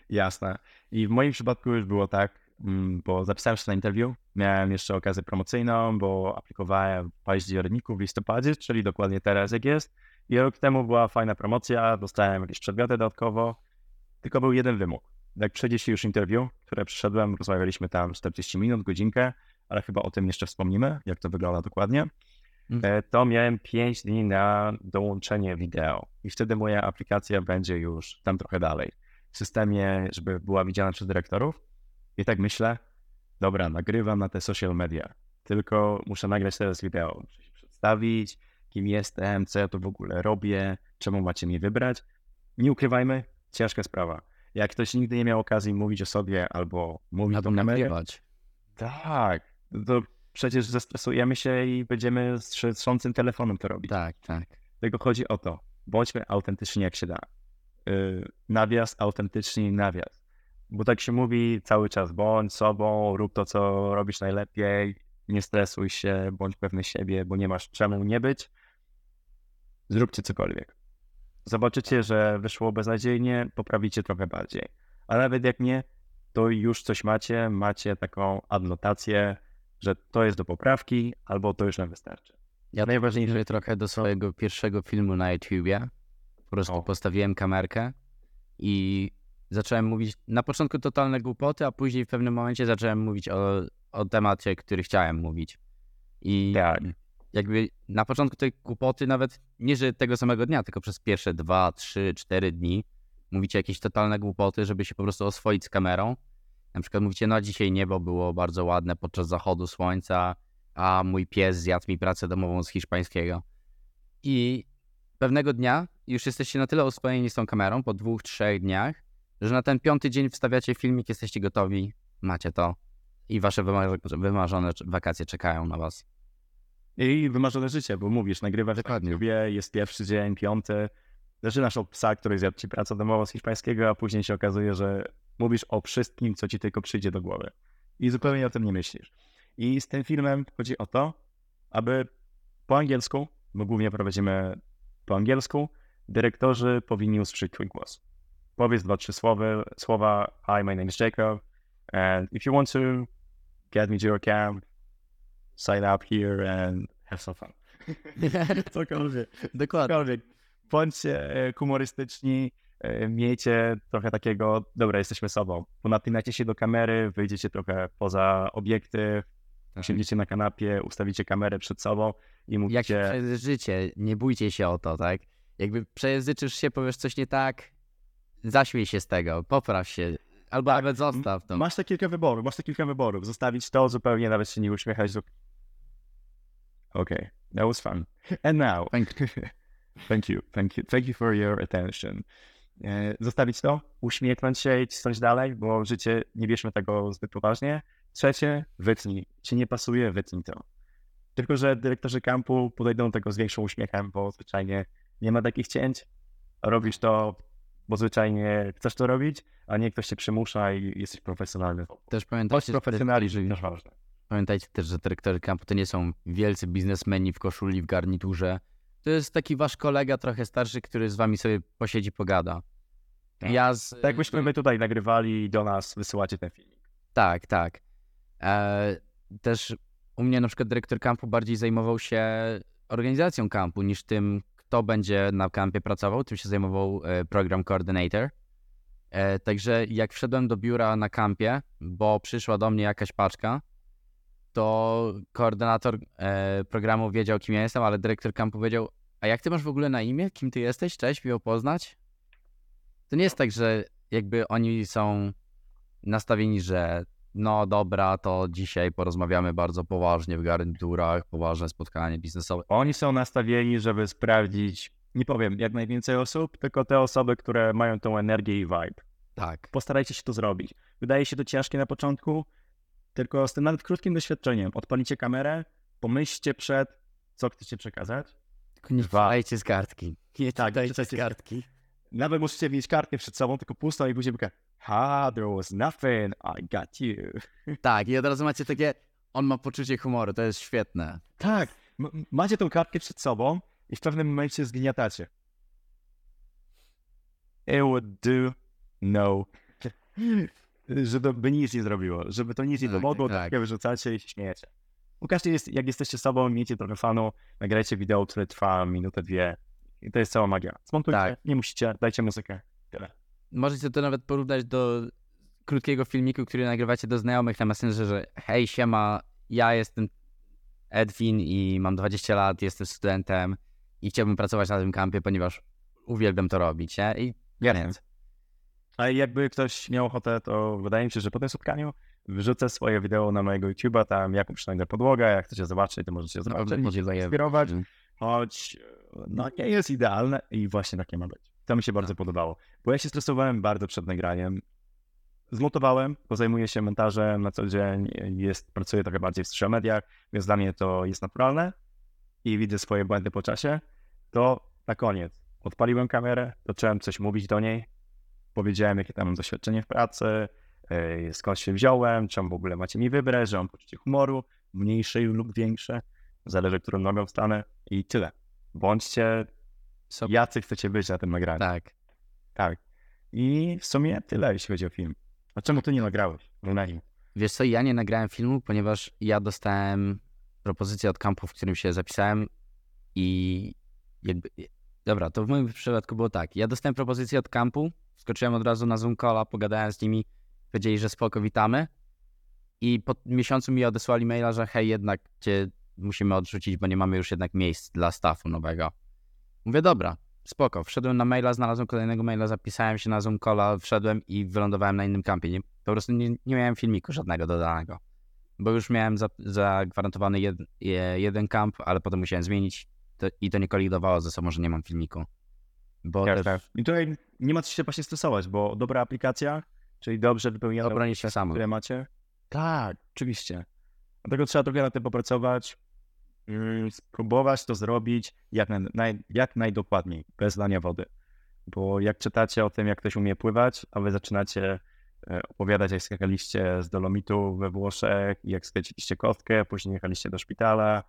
Jasne. I w moim przypadku już było tak, mm, bo zapisałem się na interwiu, miałem jeszcze okazję promocyjną, bo aplikowałem w październiku, w listopadzie, czyli dokładnie teraz jak jest. I rok temu była fajna promocja, dostałem jakieś przedmioty dodatkowo, tylko był jeden wymóg. jak przejdzie już interview, które przyszedłem, rozmawialiśmy tam 40 minut, godzinkę, ale chyba o tym jeszcze wspomnimy, jak to wygląda dokładnie. Mhm. E, To miałem 5 dni na dołączenie wideo i wtedy moja aplikacja będzie już tam trochę dalej. W systemie, żeby była widziana przez dyrektorów. I tak myślę, dobra, nagrywam na te social media, tylko muszę nagrać teraz wideo, muszę się przedstawić, kim jestem, co ja tu w ogóle robię, czemu macie mnie wybrać. Nie ukrywajmy, ciężka sprawa. Jak ktoś nigdy nie miał okazji mówić o sobie albo mówić kamery, nagrywać. tak, to przecież zestresujemy się i będziemy z trząsącym telefonem to robić. Tak, tak. Tylko chodzi o to, bądźmy autentyczni jak się da. Yy, nawias, autentyczni nawias. Bo tak się mówi cały czas, bądź sobą, rób to, co robisz najlepiej, nie stresuj się, bądź pewny siebie, bo nie masz czemu nie być. Zróbcie cokolwiek. Zobaczycie, że wyszło beznadziejnie, poprawicie trochę bardziej. A nawet jak nie, to już coś macie, macie taką adnotację, że to jest do poprawki, albo to już nam wystarczy. Ja Najważniejsze- trochę do swojego pierwszego filmu na YouTubie. Po prostu O. postawiłem kamerkę i zacząłem mówić na początku totalne głupoty, a później w pewnym momencie zacząłem mówić o, o temacie, który chciałem mówić. I Tak. jakby na początku tej głupoty nawet nie, że tego samego dnia, tylko przez pierwsze dwa, trzy, cztery dni mówicie jakieś totalne głupoty, żeby się po prostu oswoić z kamerą. Na przykład mówicie, no dzisiaj niebo było bardzo ładne podczas zachodu słońca, a mój pies zjadł mi pracę domową z hiszpańskiego. I pewnego dnia już jesteście na tyle oswojeni z tą kamerą po dwóch, trzech dniach, że na ten piąty dzień wstawiacie filmik, jesteście gotowi, macie to i wasze wyma- wymarzone wakacje czekają na was. I wymarzone życie, bo mówisz, nagrywasz Dokładnie. na YouTubie, jest pierwszy dzień, piąty, zaczynasz od psa, który zjadł ci pracę domową z hiszpańskiego, a później się okazuje, że mówisz o wszystkim, co ci tylko przyjdzie do głowy. I zupełnie o tym nie myślisz. I z tym filmem chodzi o to, aby po angielsku, bo głównie prowadzimy po angielsku, dyrektorzy powinni usłyszeć twój głos. Powiedz dwa, trzy słowy, słowa Hi, my name is Jacob, and if you want to get me to your camp, sign up here and have some fun. [laughs] [laughs] Cokolwiek. Dokładnie. Cokolwiek. Bądźcie e, humorystyczni, e, miejcie trochę takiego, dobra, jesteśmy sobą. Ponapinacie się do kamery, wyjdziecie trochę poza obiektyw, siędziecie na kanapie, ustawicie kamerę przed sobą i Jak mówicie, przejęzyczycie, nie bójcie się o to, tak? Jakby przejęzyczysz się, powiesz coś nie tak, zaśmiej się z tego, popraw się, albo Tak. nawet zostaw to. masz te kilka wyborów, masz te kilka wyborów. Zostawić to zupełnie, nawet się nie uśmiechać. do- Okay, that was fun. And now, Thank [laughs] thank you, thank you, thank you for your attention. E, Zostawić to, uśmiechnąć się i cisnąć dalej, bo życie nie bierzmy tego zbyt poważnie. Trzecie, wytnij. Ci nie pasuje, wytnij to. Tylko, że dyrektorzy kampu podejdą do tego z większym uśmiechem, bo zwyczajnie nie ma takich cięć. Robisz to, bo zwyczajnie chcesz to robić, a nie ktoś cię przymusza i jesteś profesjonalny. Też pamiętajcie, że, profesjonalizm, też ważne. pamiętajcie też, że dyrektorzy kampu to nie są wielcy biznesmeni w koszuli, w garniturze. To jest taki wasz kolega trochę starszy, który z wami sobie posiedzi, pogada. Tak. Ja z... Tak jakbyśmy my tutaj nagrywali i do nas wysyłacie ten filmik. Tak, tak. E, też u mnie na przykład dyrektor kampu bardziej zajmował się organizacją kampu niż tym, kto będzie na kampie pracował. Tym się zajmował e, program coordinator. E, także jak wszedłem do biura na kampie, bo przyszła do mnie jakaś paczka, to koordynator e, programu wiedział, kim ja jestem, ale dyrektor kampu wiedział, a jak ty masz w ogóle na imię? Kim ty jesteś? Cześć, miło poznać. To nie jest tak, że jakby oni są nastawieni, że no dobra, to dzisiaj porozmawiamy bardzo poważnie w garniturach, poważne spotkanie biznesowe. Oni są nastawieni, żeby sprawdzić, nie powiem jak najwięcej osób, tylko te osoby, które mają tą energię i vibe. Tak. Postarajcie się to zrobić. Wydaje się to ciężkie na początku, tylko z tym nawet krótkim doświadczeniem. Odpalicie kamerę, pomyślcie przed, co chcecie przekazać. Tylko nie czytajcie z kartki. Nie Tak, czytajcie z czytajcie z kartki. Nawet musicie mieć kartkę przed sobą, tylko pustą i później będzie ha, there was nothing, I got you. [laughs] Tak, i od razu macie takie, on ma poczucie humoru, to jest świetne. Tak, m- macie tą kartkę przed sobą i w pewnym momencie zgniatacie. It would do no. [laughs] Żeby by nic nie zrobiło, żeby to nic nie Tak, pomogło, tak, tak, tak. wyrzucacie i się śmiejecie. Pokażcie, jest, jak jesteście sobą, miejcie trochę fanu, nagrajcie wideo, które trwa minutę, dwie i to jest cała magia. Zmontujcie, Tak. nie musicie, dajcie muzykę, tyle. Możecie to nawet porównać do krótkiego filmiku, który nagrywacie do znajomych na Messengerze, hej, siema, ja jestem Edwin i mam 20 lat, jestem studentem i chciałbym pracować na tym kampie, ponieważ uwielbiam to robić, nie? I koniec. A jakby ktoś miał ochotę, to wydaje mi się, że po tym spotkaniu wrzucę swoje wideo na mojego YouTube'a, tam jaką przynajmniej podłogę, jak chcecie zobaczyć, to możecie zobaczyć, No, możecie zainspirować, choć no nie jest idealne i właśnie takie ma być. To mi się bardzo Tak. podobało, bo ja się stresowałem bardzo przed nagraniem. Zmontowałem, bo zajmuję się montażem na co dzień, jest, pracuję trochę bardziej w social mediach, więc dla mnie to jest naturalne i widzę swoje błędy po czasie, to na koniec odpaliłem kamerę, zacząłem coś mówić do niej, powiedziałem, jakie tam mam doświadczenie w pracy, yy, skąd się wziąłem, czemu w ogóle macie mi wybrać, że mam poczucie humoru, mniejsze lub większe, zależy, którą nogą wstanę i tyle. Bądźcie jacy chcecie być na tym nagraniu. tak. Tak. I w sumie tyle, jeśli chodzi o film. A czemu ty nie nagrałeś? Wiesz co, ja nie nagrałem filmu, ponieważ ja dostałem propozycję od kampu, w którym się zapisałem i jakby... Dobra, to w moim przypadku było tak. Ja dostałem propozycję od kampu, skoczyłem od razu na Zoom calla, pogadałem z nimi, powiedzieli, że spoko, witamy i po miesiącu mi odesłali maila, że hej, jednak cię musimy odrzucić, bo nie mamy już jednak miejsc dla staffu nowego. Mówię, dobra, spoko. Wszedłem na maila, znalazłem kolejnego maila, zapisałem się na Zoom calla, wszedłem i wylądowałem na innym kampie. Nie, po prostu nie, nie miałem filmiku żadnego dodanego, bo już miałem za, zagwarantowany jed, je- jeden kamp, ale potem musiałem zmienić to, i to nie kolidowało ze sobą, że nie mam filmiku. Bo Tak, też tak. I tutaj nie ma co się właśnie stresować, bo dobra aplikacja, czyli dobrze wypełniona, które macie. Tak, oczywiście. Dlatego trzeba trochę na tym popracować, spróbować to zrobić jak, naj, naj, jak najdokładniej, bez lania wody. Bo jak czytacie o tym, jak ktoś umie pływać, a wy zaczynacie e, opowiadać, jak skakaliście z Dolomitu we Włoszech, jak skręciliście kostkę, później jechaliście do szpitala,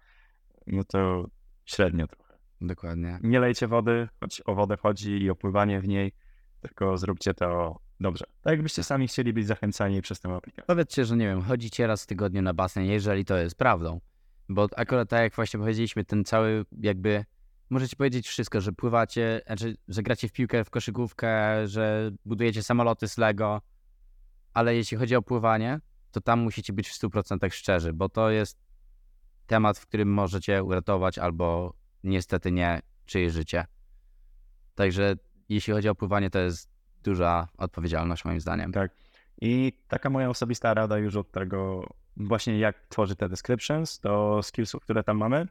no to średnio trochę. Dokładnie. Nie lejcie wody, choć o wodę chodzi i o pływanie w niej, tylko zróbcie to dobrze. Tak jakbyście sami chcieli być zachęcani przez tę aplikację. Powiedzcie, że nie wiem, chodzicie raz w tygodniu na basen, jeżeli to jest prawdą. Bo akurat tak jak właśnie powiedzieliśmy, ten cały jakby, możecie powiedzieć wszystko, że pływacie, znaczy, że gracie w piłkę, w koszykówkę, że budujecie samoloty z Lego, ale jeśli chodzi o pływanie, to tam musicie być w 100% szczerzy, bo to jest temat, w którym możecie uratować albo niestety nie czyjeś życie. Także jeśli chodzi o pływanie, to jest duża odpowiedzialność moim zdaniem. Tak. I taka moja osobista rada już od tego, właśnie jak tworzyć te descriptions, do skillsów, które tam mamy.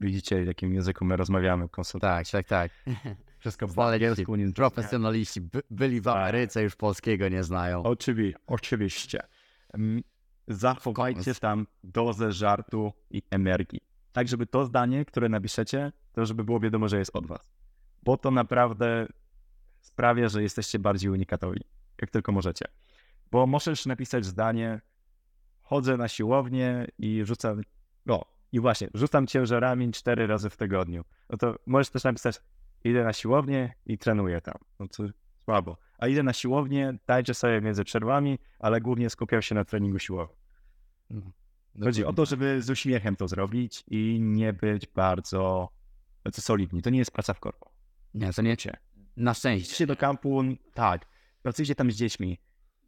Widzicie, w jakim języku my rozmawiamy, konsultujemy. Tak, tak, tak. [laughs] Wszystko w Znaleźli angielsku, nie Profesjonaliści by, byli w Tak. Ameryce, już polskiego nie znają. Oczywi, oczywiście. Mm, Zachowajcie tam dozę żartu i energii. Tak, żeby to zdanie, które napiszecie, to żeby było wiadomo, że jest od was. Bo to naprawdę sprawia, że jesteście bardziej unikatowi, jak tylko możecie. Bo możesz napisać zdanie, chodzę na siłownię i rzucam, no i właśnie, rzucam ciężarami cztery razy w tygodniu. No to możesz też napisać, idę na siłownię i trenuję tam. No to słabo. A idę na siłownię, dajcie sobie między przerwami, ale głównie skupiam się na treningu siłowym. Chodzi o to, żeby z uśmiechem to zrobić i nie być bardzo bardzo solidni. To nie jest praca w korpo. Nie, to nie. Wiecie. Na szczęście. Idźcie do kampu, tak, pracujcie tam z dziećmi.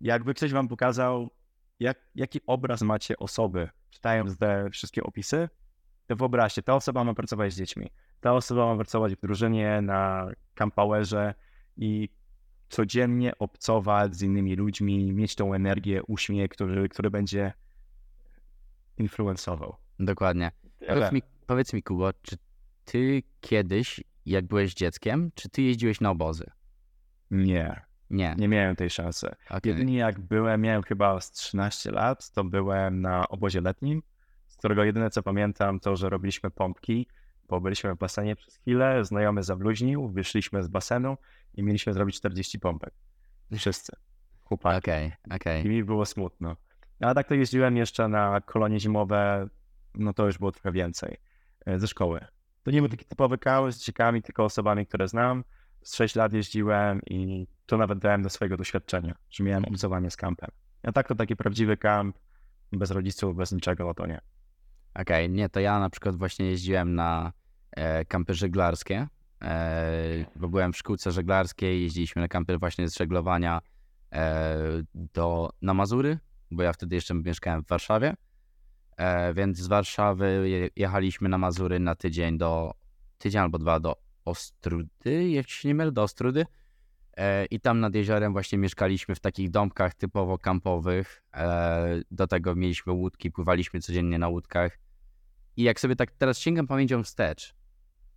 Jakby ktoś wam pokazał, jak, jaki obraz macie osoby, czytając te wszystkie opisy, to wyobraźcie, ta osoba ma pracować z dziećmi, ta osoba ma pracować w drużynie, na campowerze i codziennie obcować z innymi ludźmi, mieć tą energię, uśmiech, który, który będzie influencował. Dokładnie. Powiedz mi, powiedz mi, Kubo, czy ty kiedyś, jak byłeś dzieckiem, czy ty jeździłeś na obozy? Nie, Nie. nie miałem tej szansy. Okej. Jedynie jak byłem, miałem chyba z 13 lat, to byłem na obozie letnim, z którego jedyne co pamiętam to, że robiliśmy pompki, bo byliśmy w basenie przez chwilę, znajomy zabluźnił, wyszliśmy z basenu i mieliśmy zrobić 40 pompek. Wszyscy. Chłopaki. Okej, okej. I mi było smutno. A tak to jeździłem jeszcze na kolonie zimowe, no to już było trochę więcej, e, ze szkoły. To nie był taki typowy kały z dzieciakami, tylko osobami, które znam. Z 6 lat jeździłem i to nawet dałem do swojego doświadczenia, że miałem obcowanie z kampem. A tak to taki prawdziwy kamp, bez rodziców, bez niczego, to nie. Okej, nie, to ja na przykład właśnie jeździłem na e, kampy żeglarskie, e, bo byłem w szkółce żeglarskiej, jeździliśmy na kampy właśnie z żeglowania e, do, na Mazury, bo ja wtedy jeszcze mieszkałem w Warszawie. E, więc z Warszawy je- jechaliśmy na Mazury na tydzień do, tydzień albo dwa do Ostrudy, jak się nie mylę, do Ostrudy. E, I tam nad jeziorem właśnie mieszkaliśmy w takich domkach typowo kampowych. E, Do tego mieliśmy łódki, pływaliśmy codziennie na łódkach. I jak sobie tak teraz sięgam pamięcią wstecz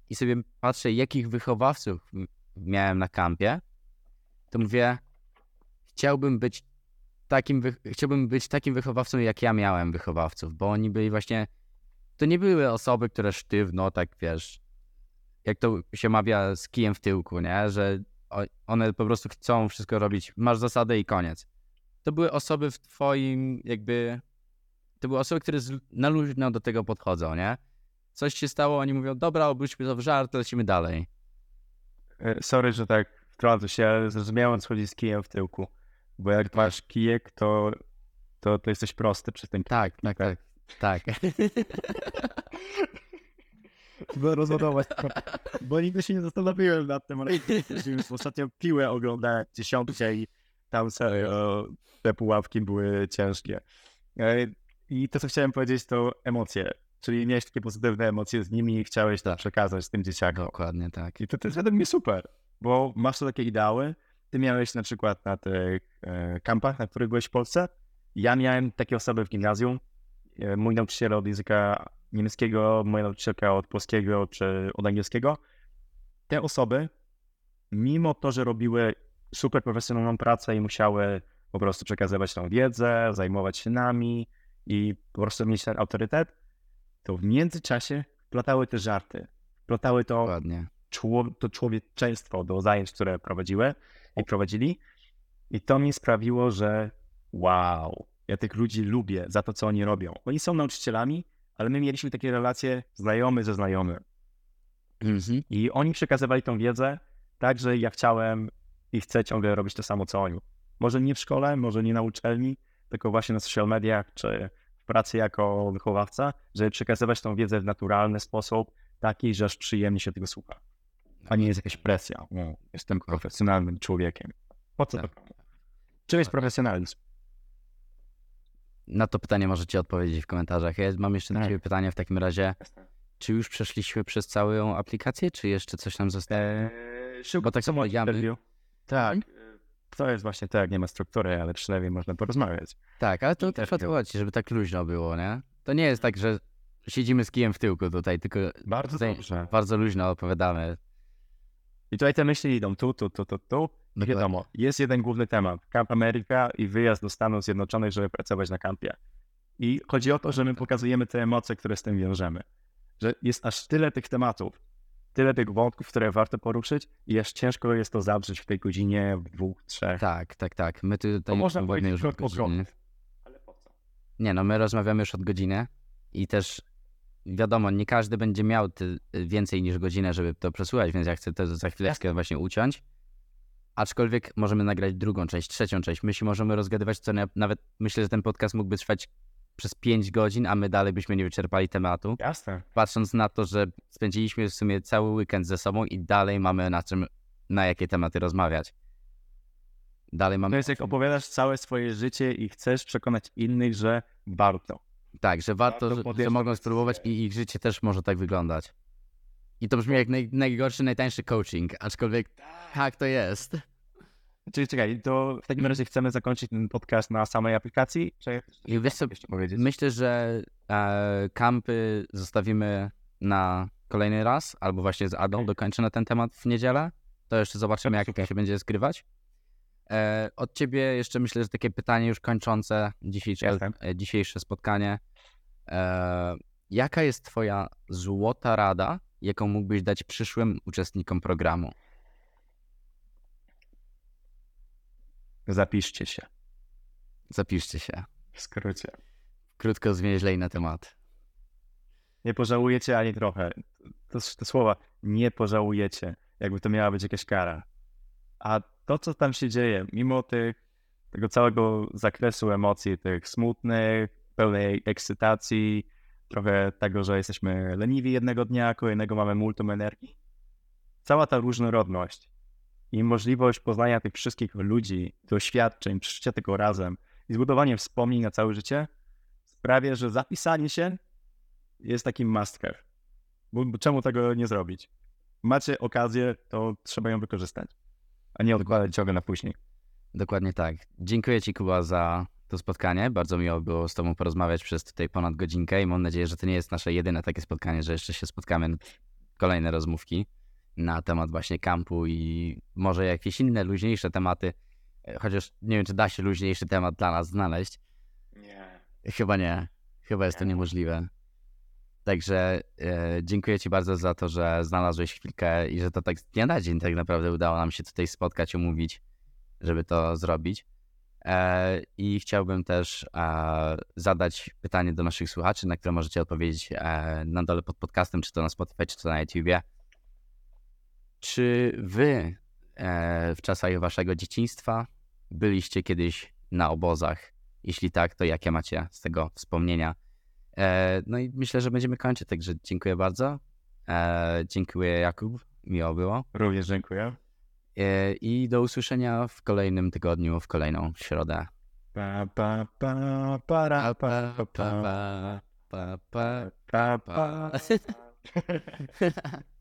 i sobie patrzę, jakich wychowawców miałem na kampie, to mówię, chciałbym być takim, chciałbym być takim wychowawcą, jak ja miałem wychowawców, bo oni byli właśnie, to nie były osoby, które sztywno, tak wiesz, jak to się mawia z kijem w tyłku, nie, że one po prostu chcą wszystko robić, masz zasadę i koniec. To były osoby w twoim, jakby, to były osoby, które na luźno do tego podchodzą, nie? Coś się stało, oni mówią, dobra, obróćmy to w żart, lecimy dalej. E, Sorry, że tak wtrącę się, ale zrozumiałem, co chodzi z kijem w tyłku. Bo jak masz kijek, to, to, to jesteś prosty przy tym. Tak, tak, tak, tak. [laughs] Bo rozładować. Bo nigdy się nie zastanowiłem nad tym, ale ostatnio piłę oglądałem w dziesiątce i tam serio te pułapki były ciężkie. E, I to, co chciałem powiedzieć, to emocje. Czyli miałeś takie pozytywne emocje z nimi i chciałeś to Tak. przekazać tym dzieciakom. Dokładnie tak. I to, to jest według mnie super, bo masz to takie ideały. Ty miałeś na przykład na tych e, kampach, na których byłeś w Polsce. Ja miałem takie osoby w gimnazjum. E, mój nauczyciel od języka niemieckiego, moja nauczycielka od polskiego czy od angielskiego. Te osoby, mimo to, że robiły super profesjonalną pracę i musiały po prostu przekazywać tą wiedzę, zajmować się nami i po prostu mieć ten autorytet, to w międzyczasie wplatały te żarty, wplatały to czło- to człowieczeństwo do zajęć, które prowadziły i prowadzili. I to mi sprawiło, że wow, ja tych ludzi lubię za to, co oni robią. Oni są nauczycielami, ale my mieliśmy takie relacje znajomy ze znajomym. Mhm. I oni przekazywali tą wiedzę tak, że ja chciałem i chcę ciągle robić to samo, co oni. Może nie w szkole, może nie na uczelni, tylko właśnie na social mediach, czy w pracy jako wychowawca, żeby przekazywać tą wiedzę w naturalny sposób, taki, że aż przyjemnie się tego słucha. A nie jest jakaś presja. No, jestem profesjonalnym człowiekiem. Po co to Tak. komu? Czym jest profesjonalizm? Na to pytanie możecie odpowiedzieć w komentarzach. Ja mam jeszcze do Tak. ciebie pytanie w takim razie. Czy już przeszliśmy przez całą aplikację, czy jeszcze coś nam zostało? Eee, szybko Bo tak masz powiedziamy- interview? Tak. To jest właśnie tak, nie ma struktury, ale przynajmniej można porozmawiać. Tak, ale to też chodzi, żeby tak luźno było, nie? To nie jest tak, że siedzimy z kijem w tyłku tutaj, tylko Bardzo tutaj bardzo luźno opowiadamy. I tutaj te myśli idą tu, tu, tu, tu, tu. No wiadomo, jest jeden główny temat. Camp America i wyjazd do Stanów Zjednoczonych, żeby pracować na kampie. I chodzi o to, że my pokazujemy te emocje, które z tym wiążemy. Że jest aż tyle tych tematów, tyle tych wątków, które warto poruszyć i aż ciężko jest to zabrzeć w tej godzinie, w dwóch, trzech. Tak, tak, tak. My tu To tutaj można już od godziny. Ale po co? Nie no, my rozmawiamy już od godziny i też wiadomo, nie każdy będzie miał ty, więcej niż godzinę, żeby to przesłuchać, więc ja chcę to za chwileczkę właśnie uciąć. Aczkolwiek możemy nagrać drugą część, trzecią część. My się możemy rozgadywać, co na- nawet myślę, że ten podcast mógłby trwać przez 5 godzin, a my dalej byśmy nie wyczerpali tematu. Jasne. Patrząc na to, że spędziliśmy w sumie cały weekend ze sobą i dalej mamy na czym, na jakie tematy rozmawiać. Dalej mamy. To jest jak opowiadasz całe swoje życie i chcesz przekonać innych, że warto. Tak, że warto, Warto że, że mogą spróbować i ich życie też może tak wyglądać. I to brzmi jak naj, najgorszy, najtańszy coaching, aczkolwiek tak to jest. Czyli czekaj, to w takim razie chcemy zakończyć ten podcast na samej aplikacji? Czy I wiesz co, jeszcze powiedzieć? myślę, że e, kampy zostawimy na kolejny raz, albo właśnie z Adą dokończę na ten temat w niedzielę. To jeszcze zobaczymy, jak Super. się będzie skrywać. E, od ciebie jeszcze myślę, że takie pytanie już kończące dzisiejsze, e, dzisiejsze spotkanie. E, jaka jest twoja złota rada, jaką mógłbyś dać przyszłym uczestnikom programu? Zapiszcie się. Zapiszcie się. W skrócie. Krótko, zwięźlej na temat. Nie pożałujecie ani trochę. To, te słowa nie pożałujecie, jakby to miała być jakaś kara. A to, co tam się dzieje, mimo tych, tego całego zakresu emocji, tych smutnych, pełnej ekscytacji, trochę tego, że jesteśmy leniwi jednego dnia, kolejnego mamy multum energii, cała ta różnorodność i możliwość poznania tych wszystkich ludzi, doświadczeń, przeżycia tego razem i zbudowanie wspomnień na całe życie sprawia, że zapisanie się jest takim must have. Bo, bo czemu tego nie zrobić? Macie okazję, to trzeba ją wykorzystać, a nie odkładać ciągle na później. Dokładnie tak. Dziękuję Ci, Kuba, za to spotkanie. Bardzo miło było z Tobą porozmawiać przez tutaj ponad godzinkę i mam nadzieję, że to nie jest nasze jedyne takie spotkanie, że jeszcze się spotkamy na kolejne rozmówki na temat właśnie kampu i może jakieś inne luźniejsze tematy, chociaż nie wiem, czy da się luźniejszy temat dla nas znaleźć. Nie. Chyba nie. Chyba jest to Nie. niemożliwe. Także e, dziękuję Ci bardzo za to, że znalazłeś chwilkę i że to tak z dnia na dzień tak naprawdę udało nam się tutaj spotkać, umówić, żeby to zrobić. E, I chciałbym też e, zadać pytanie do naszych słuchaczy, na które możecie odpowiedzieć e, na dole pod podcastem, czy to na Spotify, czy to na YouTubie. Czy Wy e, w czasach Waszego dzieciństwa byliście kiedyś na obozach? Jeśli tak, to jakie macie z tego wspomnienia? E, no i myślę, że będziemy kończyć, także dziękuję bardzo. E, dziękuję Jakub, miło było. Również dziękuję. E, I do usłyszenia w kolejnym tygodniu, w kolejną środę. Pa, pa, pa, para, pa, pa, pa, pa, pa, pa. pa, pa. pa. [laughs]